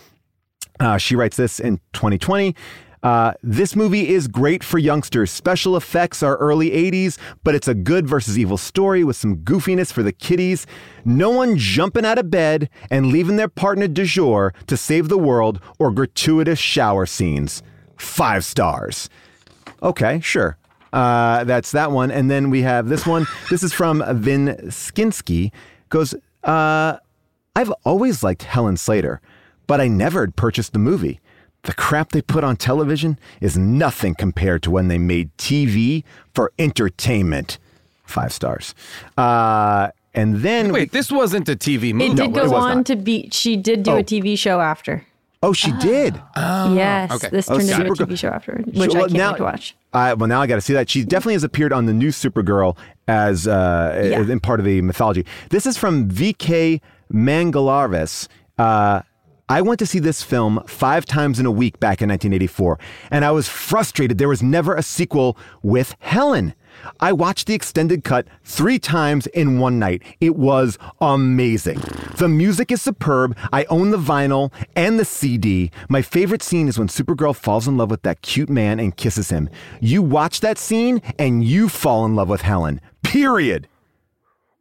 Uh, she writes this in 2020. Uh, this movie is great for youngsters. Special effects are early 80s, but it's a good versus evil story with some goofiness for the kiddies. No one jumping out of bed and leaving their partner du jour to save the world or gratuitous shower scenes. Five stars. Okay, sure. Uh, that's that one. And then we have this one. This is from Vin Skinsky. Goes, uh, I've always liked Helen Slater, but I never had purchased the movie. The crap they put on television is nothing compared to when they made TV for entertainment. Five stars. Uh, and then Wait, this wasn't a TV movie. It did No, go was on not. to be. She did do Oh. a TV show after. Oh, she did. yes, okay. this Oh, turned into a TV show after, which Well, I can't now- wait to watch. Uh, well, now I got to see that. She definitely has appeared on the new Supergirl as uh, Yeah. in part of the mythology. This is from VK Mangalarvis. Uh, I went to see this film five times in a week back in 1984, and I was frustrated there was never a sequel with Helen. I watched the extended cut three times in one night. It was amazing. The music is superb. I own the vinyl and the CD. My favorite scene is when Supergirl falls in love with that cute man and kisses him. You watch that scene and you fall in love with Helen. Period.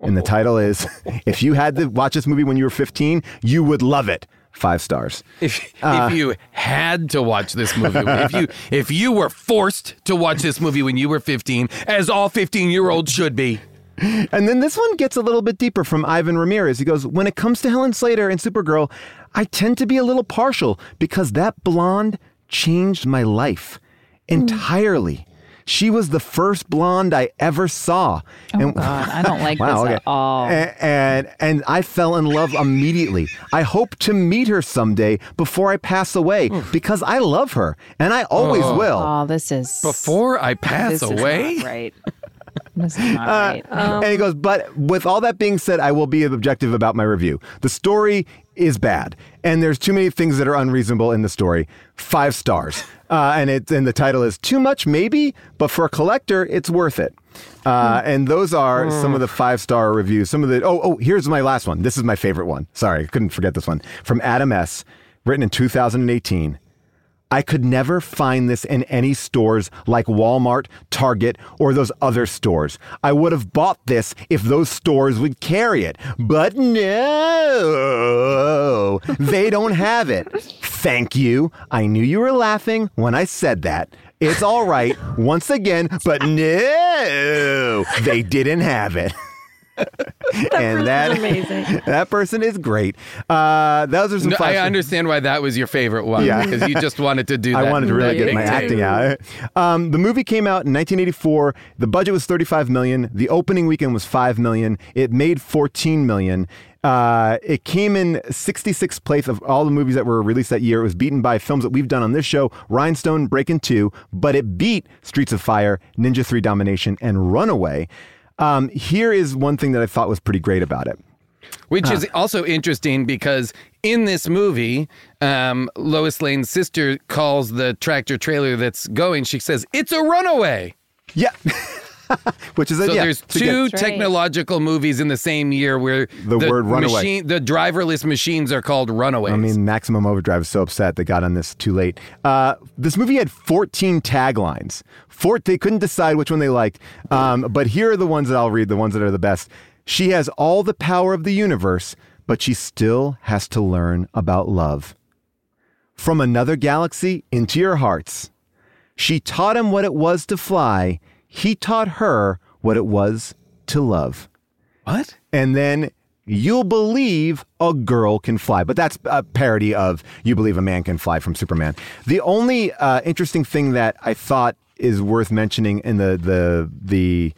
And the title is (laughs) If you had to watch this movie when you were 15, you would love it. Five stars. If, Uh, if you had to watch this movie, if you (laughs) if you were forced to watch this movie when you were 15, as all 15 year olds should be. And then this one gets a little bit deeper from Ivan Ramirez. He goes, When it comes to Helen Slater and Supergirl, I tend to be a little partial because that blonde changed my life entirely. She was the first blonde I ever saw. Oh, God. I don't like (laughs) Wow, this okay. at all. A- And, and I fell in love immediately. I hope to meet her someday before I pass away because I love her and I always Oh. will. Oh, this is Before I pass this is not away? right. This is not (laughs) Uh, right. Um, and he goes, but with all that being said, I will be objective about my review. The story is bad, and there's too many things that are unreasonable in the story. Five stars, uh, and it and the title is too much, maybe, but for a collector, it's worth it. Uh, and those are some of the five star reviews. Some of the oh oh here's my last one. This is my favorite one. Sorry, I couldn't forget this one from Adam S. Written in 2018. I could never find this in any stores like Walmart, Target, or those other stores. I would have bought this if those stores would carry it. But no, they don't have it. Thank you. I knew you were laughing when I said that. It's all right once again, but no, they didn't have it. (laughs) (laughs) and that amazing. (laughs) that person is great. Uh, those are some. No, I understand why that was your favorite one. Yeah. because you just wanted to do (laughs) that. I wanted to really get my dictate. acting out. Um, the movie came out in 1984. The budget was 35 million. The opening weekend was 5 million. It made 14 million. Uh, it came in 66th place of all the movies that were released that year. It was beaten by films that we've done on this show, Rhinestone, Breakin' 2, but it beat Streets of Fire, Ninja 3 Domination, and Runaway. Um, here is one thing that I thought was pretty great about it. Which is also interesting because in this movie, um, Lois Lane's sister calls the tractor trailer that's going. She says it's a runaway. Yeah. (laughs) (laughs) Which is a, so yeah, there's so again- two right. technological movies in the same year where The word runaway. machine, the driverless machines are called runaways. I mean, Maximum Overdrive is so upset they got on this too late. Uh, this movie had 14 taglines. Four, they couldn't decide which one they liked. Um, but here are the ones that I'll read, the ones that are the best. She has all the power of the universe, but she still has to learn about love. From another galaxy into your hearts. She taught him what it was to fly. He taught her what it was to love what? and then you'll believe a girl can fly. But that's a parody of You Believe a Man Can Fly from Superman. The only uh, interesting thing that I thought is worth mentioning in the the the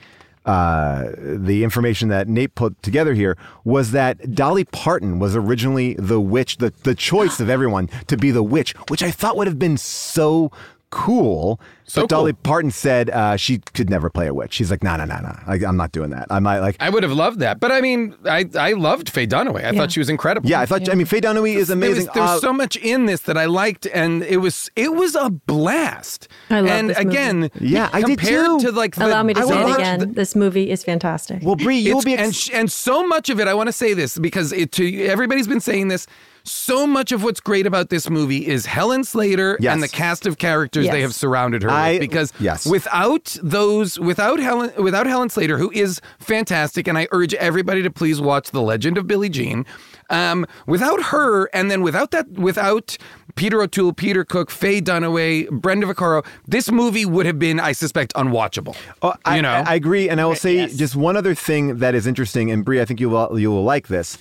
uh, the information that Nate put together here was that Dolly Parton was originally the witch, the, the choice of everyone to be the witch, which I thought would have been so cool. So but Dolly cool. Parton said uh, she could never play a witch. She's like, no, no, no, no. I'm not doing that. I might like. I would have loved that, but I mean, I I loved Faye Dunaway. I thought she was incredible. Yeah, I thought. I mean, Faye Dunaway is There amazing. was, there was Uh, so much in this that I liked, and it was it was a blast. I love and this movie. again, Yeah, I did compared too. to like the, Allow me to I say it again. the- this movie is fantastic. well, Brie, you'll it's- be. Ex- and sh- and so much of it. I want to say this because it to everybody's been saying this. So much of what's great about this movie is Helen Slater Yes. and the cast of characters they have surrounded her I- Because yes. without those, without Helen, without Helen Slater, who is fantastic, and I urge everybody to please watch The Legend of Billie Jean. Um, without her, and then without that, without Peter O'Toole, Peter Cook, Faye Dunaway, Brenda Vaccaro, this movie would have been, I suspect, unwatchable. Oh, I, you know, I, I agree, and I will say Yes. just one other thing that is interesting, and Brie, I think you will you will like this.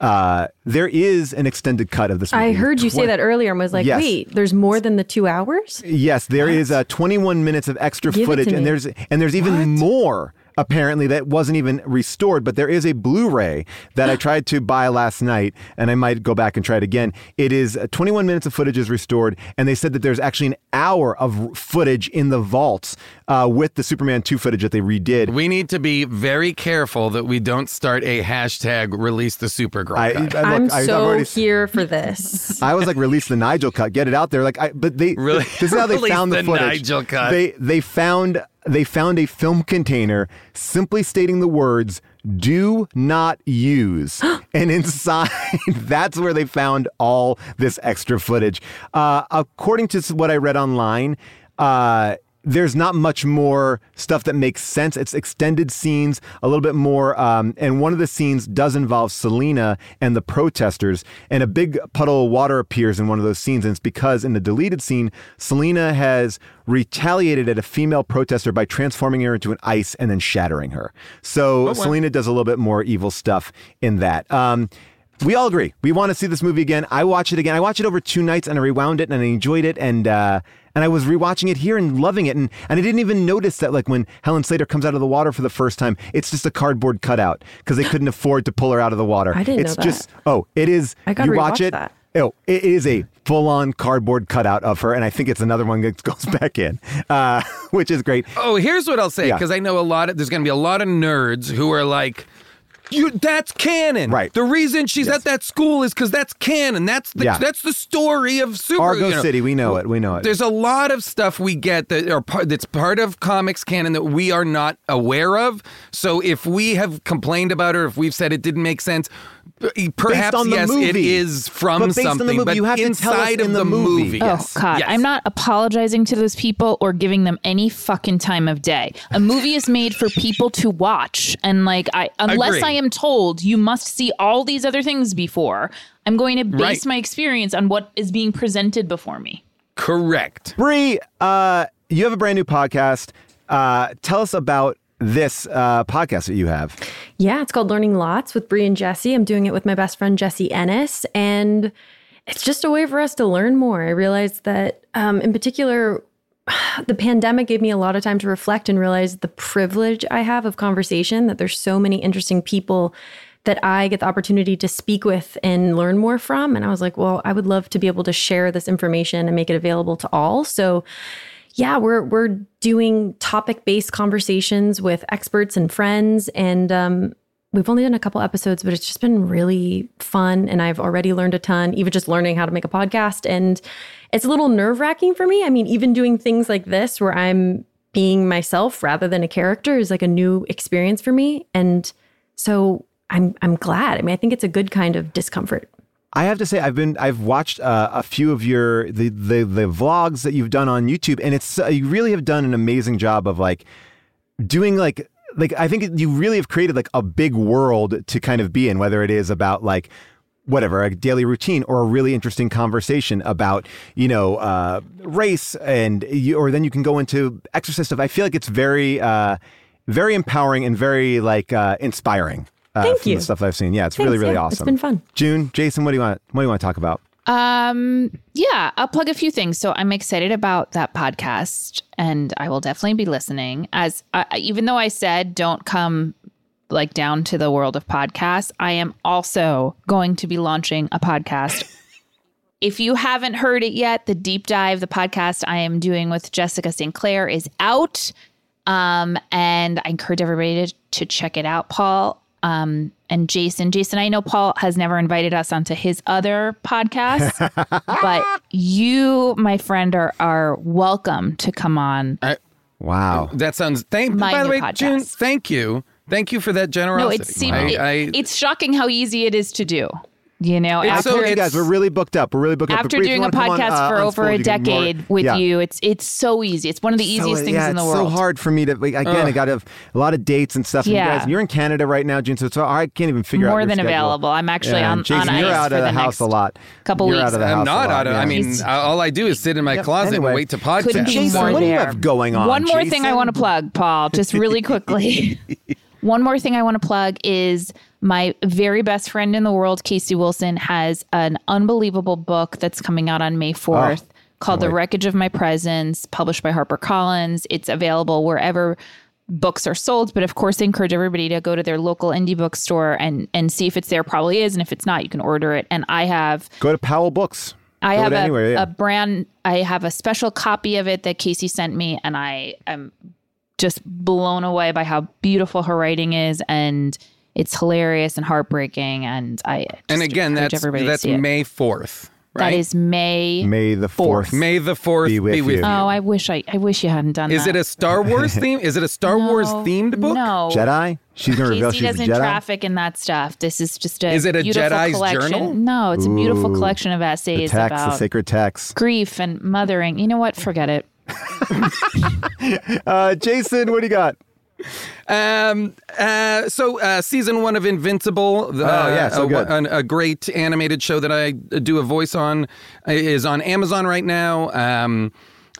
Uh, there is an extended cut of this. Movie. I heard you say that earlier and was like, Yes. wait, there's more than the two hours? Yes, there is uh, 21 minutes of extra Give footage, and there's and there's even more apparently that wasn't even restored. But there is a Blu-ray that I (laughs) tried to buy last night, and I might go back and try it again. It is uh, 21 minutes of footage is restored, and they said that there's actually an hour of footage in the vaults uh, with the Superman 2 footage that they redid. we need to be very careful that we don't start a hashtag release the Supergirl. I, cut. I- look, I'm I- so already- here for this. (laughs) I was like, release the Nigel cut, get it out there. Like, I, but they Really? This is how they (laughs) found the, the footage. Nigel cut. They they found they found a film container simply stating the words "Do not use," (gasps) and inside (laughs) that's where they found all this extra footage. Uh, according to what I read online. Uh, there's not much more stuff that makes sense. It's extended scenes, a little bit more. Um, and one of the scenes does involve Selena and the protesters, and a big puddle of water appears in one of those scenes. And it's because in the deleted scene, Selena has retaliated at a female protester by transforming her into an ice and then shattering her. So Selena does a little bit more evil stuff in that. Um, we all agree. We want to see this movie again. I watched it again. I watched it over two nights and I rewound it and I enjoyed it and uh, and I was rewatching it here and loving it and and I didn't even notice that like when Helen Slater comes out of the water for the first time, it's just a cardboard cutout because they couldn't afford to pull her out of the water. I didn't it's know just that. oh, it is. I gotta you watch rewatch it. that. Oh, it is a full-on cardboard cutout of her, and I think it's another one that (laughs) goes back in, uh, (laughs) which is great. Oh, here's what I'll say Yeah. because I know a lot of there's going to be a lot of nerds who are like. You, that's canon. Right. The reason she's at that school is because that's canon. That's the Yeah. that's the story of super. Argo you know. City, we know it. We know it. There's a lot of stuff we get that are part that's part of comics canon that we are not aware of. So if we have complained about or if we've said it didn't make sense, p- perhaps on the yes, it movie. is from But based on the something. movie, but you have to tell us inside in of the the movie. movie, Oh God, I'm not apologizing to those people or giving them any fucking time of day. A movie is made for people to watch, and like I, unless Agreed. I am told you must see all these other things before, I'm going to base Right. my experience on what is being presented before me. Correct. Brie, uh, you have a brand new podcast. Uh, tell us about this uh, podcast that you have. Yeah, it's called Learning Lots with Brie and Jesse. I'm doing it with my best friend Jesse Ennis, and it's just a way for us to learn more. I realized that, um, in particular, (sighs) the pandemic gave me a lot of time to reflect and realize the privilege I have of conversation. That there's so many interesting people that I get the opportunity to speak with and learn more from. And I was like, well, I would love to be able to share this information and make it available to all. So yeah, we're we're doing topic based conversations with experts and friends, and um, we've only done a couple episodes, but it's just been really fun, and I've already learned a ton, even just learning how to make a podcast, and it's a little nerve wracking for me. I mean, even doing things like this where I'm being myself rather than a character is like a new experience for me, and so I'm I'm glad. I mean, I think it's a good kind of discomfort. I have to say, I've been, I've watched uh, a few of your the, the the vlogs that you've done on YouTube, and it's uh, you really have done an amazing job of like doing like like I think you really have created like a big world to kind of be in, whether it is about like whatever a daily routine or a really interesting conversation about you know uh, race and you, or then you can go into exercise stuff. I feel like it's very uh, very empowering and very like uh, inspiring. Uh, Thank from you. the stuff I've seen. Yeah, it's really really yeah, awesome. It's been fun. June, Jason, what do you want? What do you want to talk about? Um, yeah, I'll plug a few things. So I'm excited about that podcast, and I will definitely be listening. As uh, even though I said don't come like down to the world of podcasts, I am also going to be launching a podcast. (laughs) if you haven't heard it yet, the deep dive, the podcast I am doing with Jessica St. Clair is out. Um, and I encourage everybody to, to check it out, Paul. Um, and Jason. Jason, I know Paul has never invited us onto his other podcast, (laughs) but you, my friend, are are welcome to come on. Wow. That sounds. Thank. My by the new way, June, thank you. Thank you for that No, generosity. it seems I, it- I, it's shocking how easy it is to do. You know, It's after so- Hey guys, we're really booked up. We're really booked up. After Brie, if you doing a wanna on, podcast uh, for over a you can more- decade with Yeah. you, it's it's so easy. It's one of the easiest So, things yeah, in the world. it's world. so hard for me to like, again. I got a, a lot of dates and stuff. And you Yeah. guys, you're in Canada right now, June. So it's, I can't even figure out More than schedule. available. I'm actually Yeah, on- and Jason, on you're out of the, the house a lot. A couple you're weeks. Out of the I'm not out of. yeah. I mean, He's- all I do is sit in my closet anyway. and wait to podcast. Couldn't be Jason, what do you have going on? One more thing I want to plug, Paul, just really quickly. (laughs) One more thing I want to plug is my very best friend in the world, Casey Wilson, has an unbelievable book that's coming out on May 4th called The Wreckage of My Presence, published by HarperCollins. It's available wherever books are sold, but of course, I encourage everybody to go to their local indie bookstore and, and see if it's there. Probably is. And if it's not, you can order it. And I have Go to Powell Books. I Go have a, anywhere, yeah. a brand. I have a special copy of it that Casey sent me, and I am just blown away by how beautiful her writing is, and it's hilarious and heartbreaking. And I just and again, that's everybody that's. May fourth. Right? That is May. May the fourth. May the fourth Be with you. Oh, I wish I. I wish you hadn't done Is that. it a Star Wars (laughs) theme? Is it a Star Wars themed book? No. Jedi. She's gonna reveal she's a doesn't Jedi. traffic in that stuff. This is just a Is it a beautiful Jedi's collection. journal? No, it's a beautiful collection of The essays text, the sacred text. grief and mothering. You know what? Forget it. (laughs) Uh, Jason, what do you got? Um. Uh. So, uh, season one of Invincible. The, Oh, yeah, so a, good. an- a great animated show that I do a voice on is on Amazon right now. Um.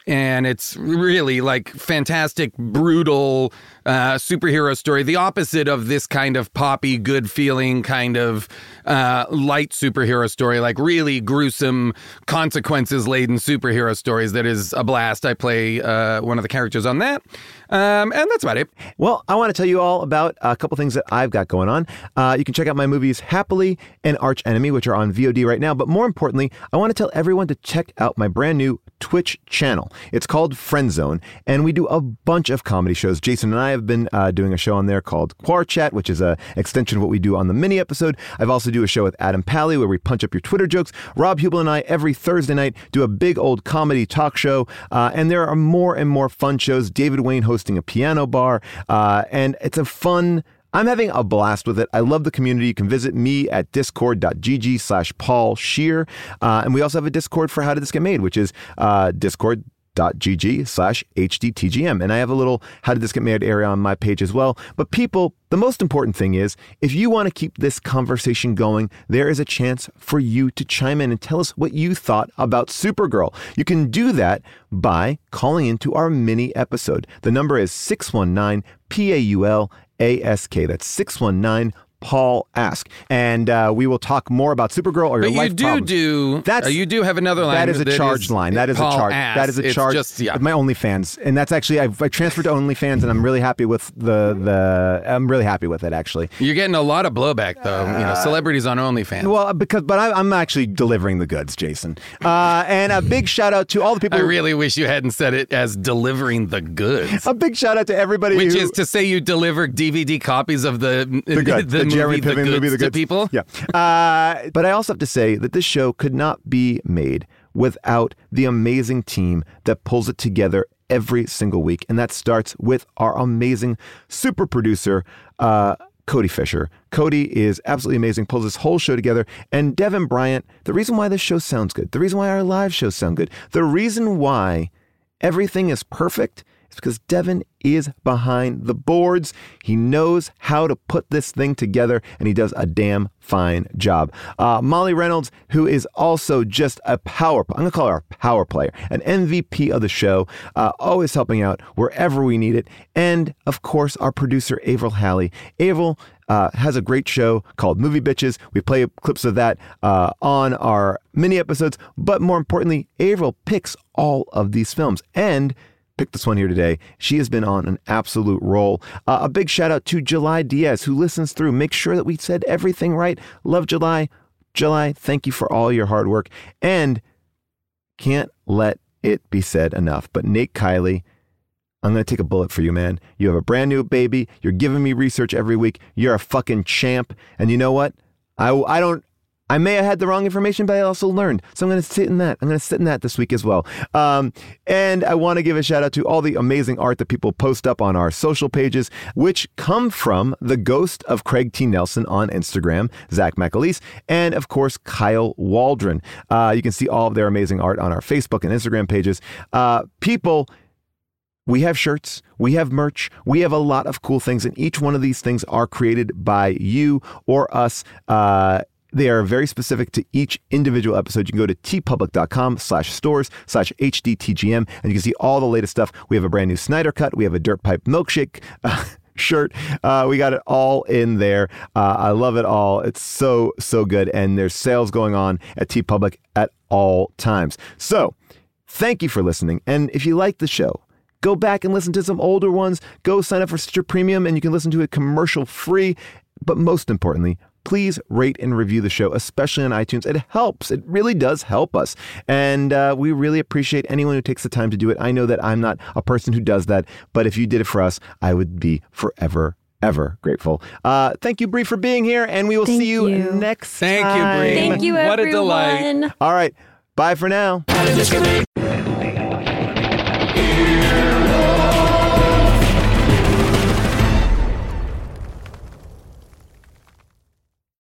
And it's really like fantastic, brutal uh, superhero story. The opposite of this kind of poppy, good feeling kind of uh, light superhero story, like really gruesome, consequences laden superhero stories. That is a blast. I play uh, one of the characters on that, um, and that's about it. Well, I want to tell you all about a couple things that I've got going on. Uh, you can check out my movies Happily and Arch Enemy, which are on VOD right now. But more importantly, I want to tell everyone to check out my brand new Twitch channel. It's called Friend Zone, and we do a bunch of comedy shows. Jason and I have been uh, doing a show on there called Quar Chat, which is an extension of what we do on the mini episode. I've also do a show with Adam Pally where we punch up your Twitter jokes. Rob Huebel and I every Thursday night do a big old comedy talk show, uh, and there are more and more fun shows. David Wayne hosting a piano bar, uh, and it's a fun. I'm having a blast with it. I love the community. You can visit me at discord.gg slash Paul Scheer. Uh, and we also have a Discord for How Did This Get Made, which is uh, discord.gg slash HDTGM. And I have a little How Did This Get Made area on my page as well. But people, the most important thing is if you want to keep this conversation going, there is a chance for you to chime in and tell us what you thought about Supergirl. You can do that by calling into our mini episode. The number is 619 PAUL ASK. That's 619 Paul Ask. And uh, we will talk more about Supergirl or your But you life do problems. do. That's- uh, you do have another line. That is a charged line. That is Paul a charge. Ask. That is a charge. Just, yeah. My OnlyFans, and that's actually I've I transferred to OnlyFans, and I'm really happy with the the. I'm really happy with it actually. You're getting a lot of blowback though. you know, celebrities on OnlyFans. Well, because but I, I'm actually delivering the goods, Jason. Uh, and a big shout out to all the people. I who- really wish you hadn't said it as delivering the goods. a big shout out to everybody Which who, is to say you deliver DVD copies of the the, good, (laughs) the, Jeremy movie, Piven the movie, the to goods. people. Yeah. Uh, but I also have to say that this show could not be made without the amazing team that pulls it together every single week, and that starts with our amazing super producer. Uh, Cody Fisher. Cody is absolutely amazing, pulls this whole show together. And Devin Bryant, the reason why this show sounds good, the reason why our live shows sound good, the reason why everything is perfect is because Devin is behind the boards. He knows how to put this thing together and he does a damn fine job. Uh, Molly Reynolds, who is also just a power, I'm to call her a power player, an MVP of the show, uh, always helping out wherever we need it. And of course, our producer, Avril Halley. Avril, uh, has a great show called Movie Bitches. We play clips of that uh, on our mini episodes. But more importantly, Avril picks all of these films and picked this one here today. She has been on an absolute roll. Uh, a big shout out to July Diaz, who listens through. Make sure that we said everything right. Love July. July, thank you for all your hard work. And can't let it be said enough. But Nate Kiley, I'm going to take a bullet for you, man. You have a brand new baby. You're giving me research every week. You're a fucking champ. And you know what? I, I don't. I may have had the wrong information, but I also learned. So I'm going to sit in that. I'm going to sit in that this week as well. Um, and I want to give a shout out to all the amazing art that people post up on our social pages, which come from the ghost of Craig T. Nelson on Instagram, Zach McAleese, and of course, Kyle Waldron. Uh, you can see all of their amazing art on our Facebook and Instagram pages. Uh, people, we have shirts, we have merch, we have a lot of cool things, and each one of these things are created by you or us. Uh, they are very specific to each individual episode. You can go to teepublic.com slash stores slash HDTGM and you can see all the latest stuff. We have a brand new Snyder cut. We have a Dirt Pipe Milkshake uh, (laughs) shirt. Uh, we got it all in there. Uh, I love it all. It's so, so good. And there's sales going on at TeePublic at all times. So thank you for listening. And if you like the show, go back and listen to some older ones. Go sign up for Stitcher Premium and you can listen to it commercial free. But most importantly, please rate and review the show, especially on iTunes. It helps. It really does help us. And uh, we really appreciate anyone who takes the time to do it. I know that I'm not a person who does that, but if you did it for us, I would be forever. Ever grateful. Uh, thank you, Brie, for being here, and we will Thank see you, you. next Thank you, time. Brie. Thank you, everyone. What a delight. All right. Bye for now.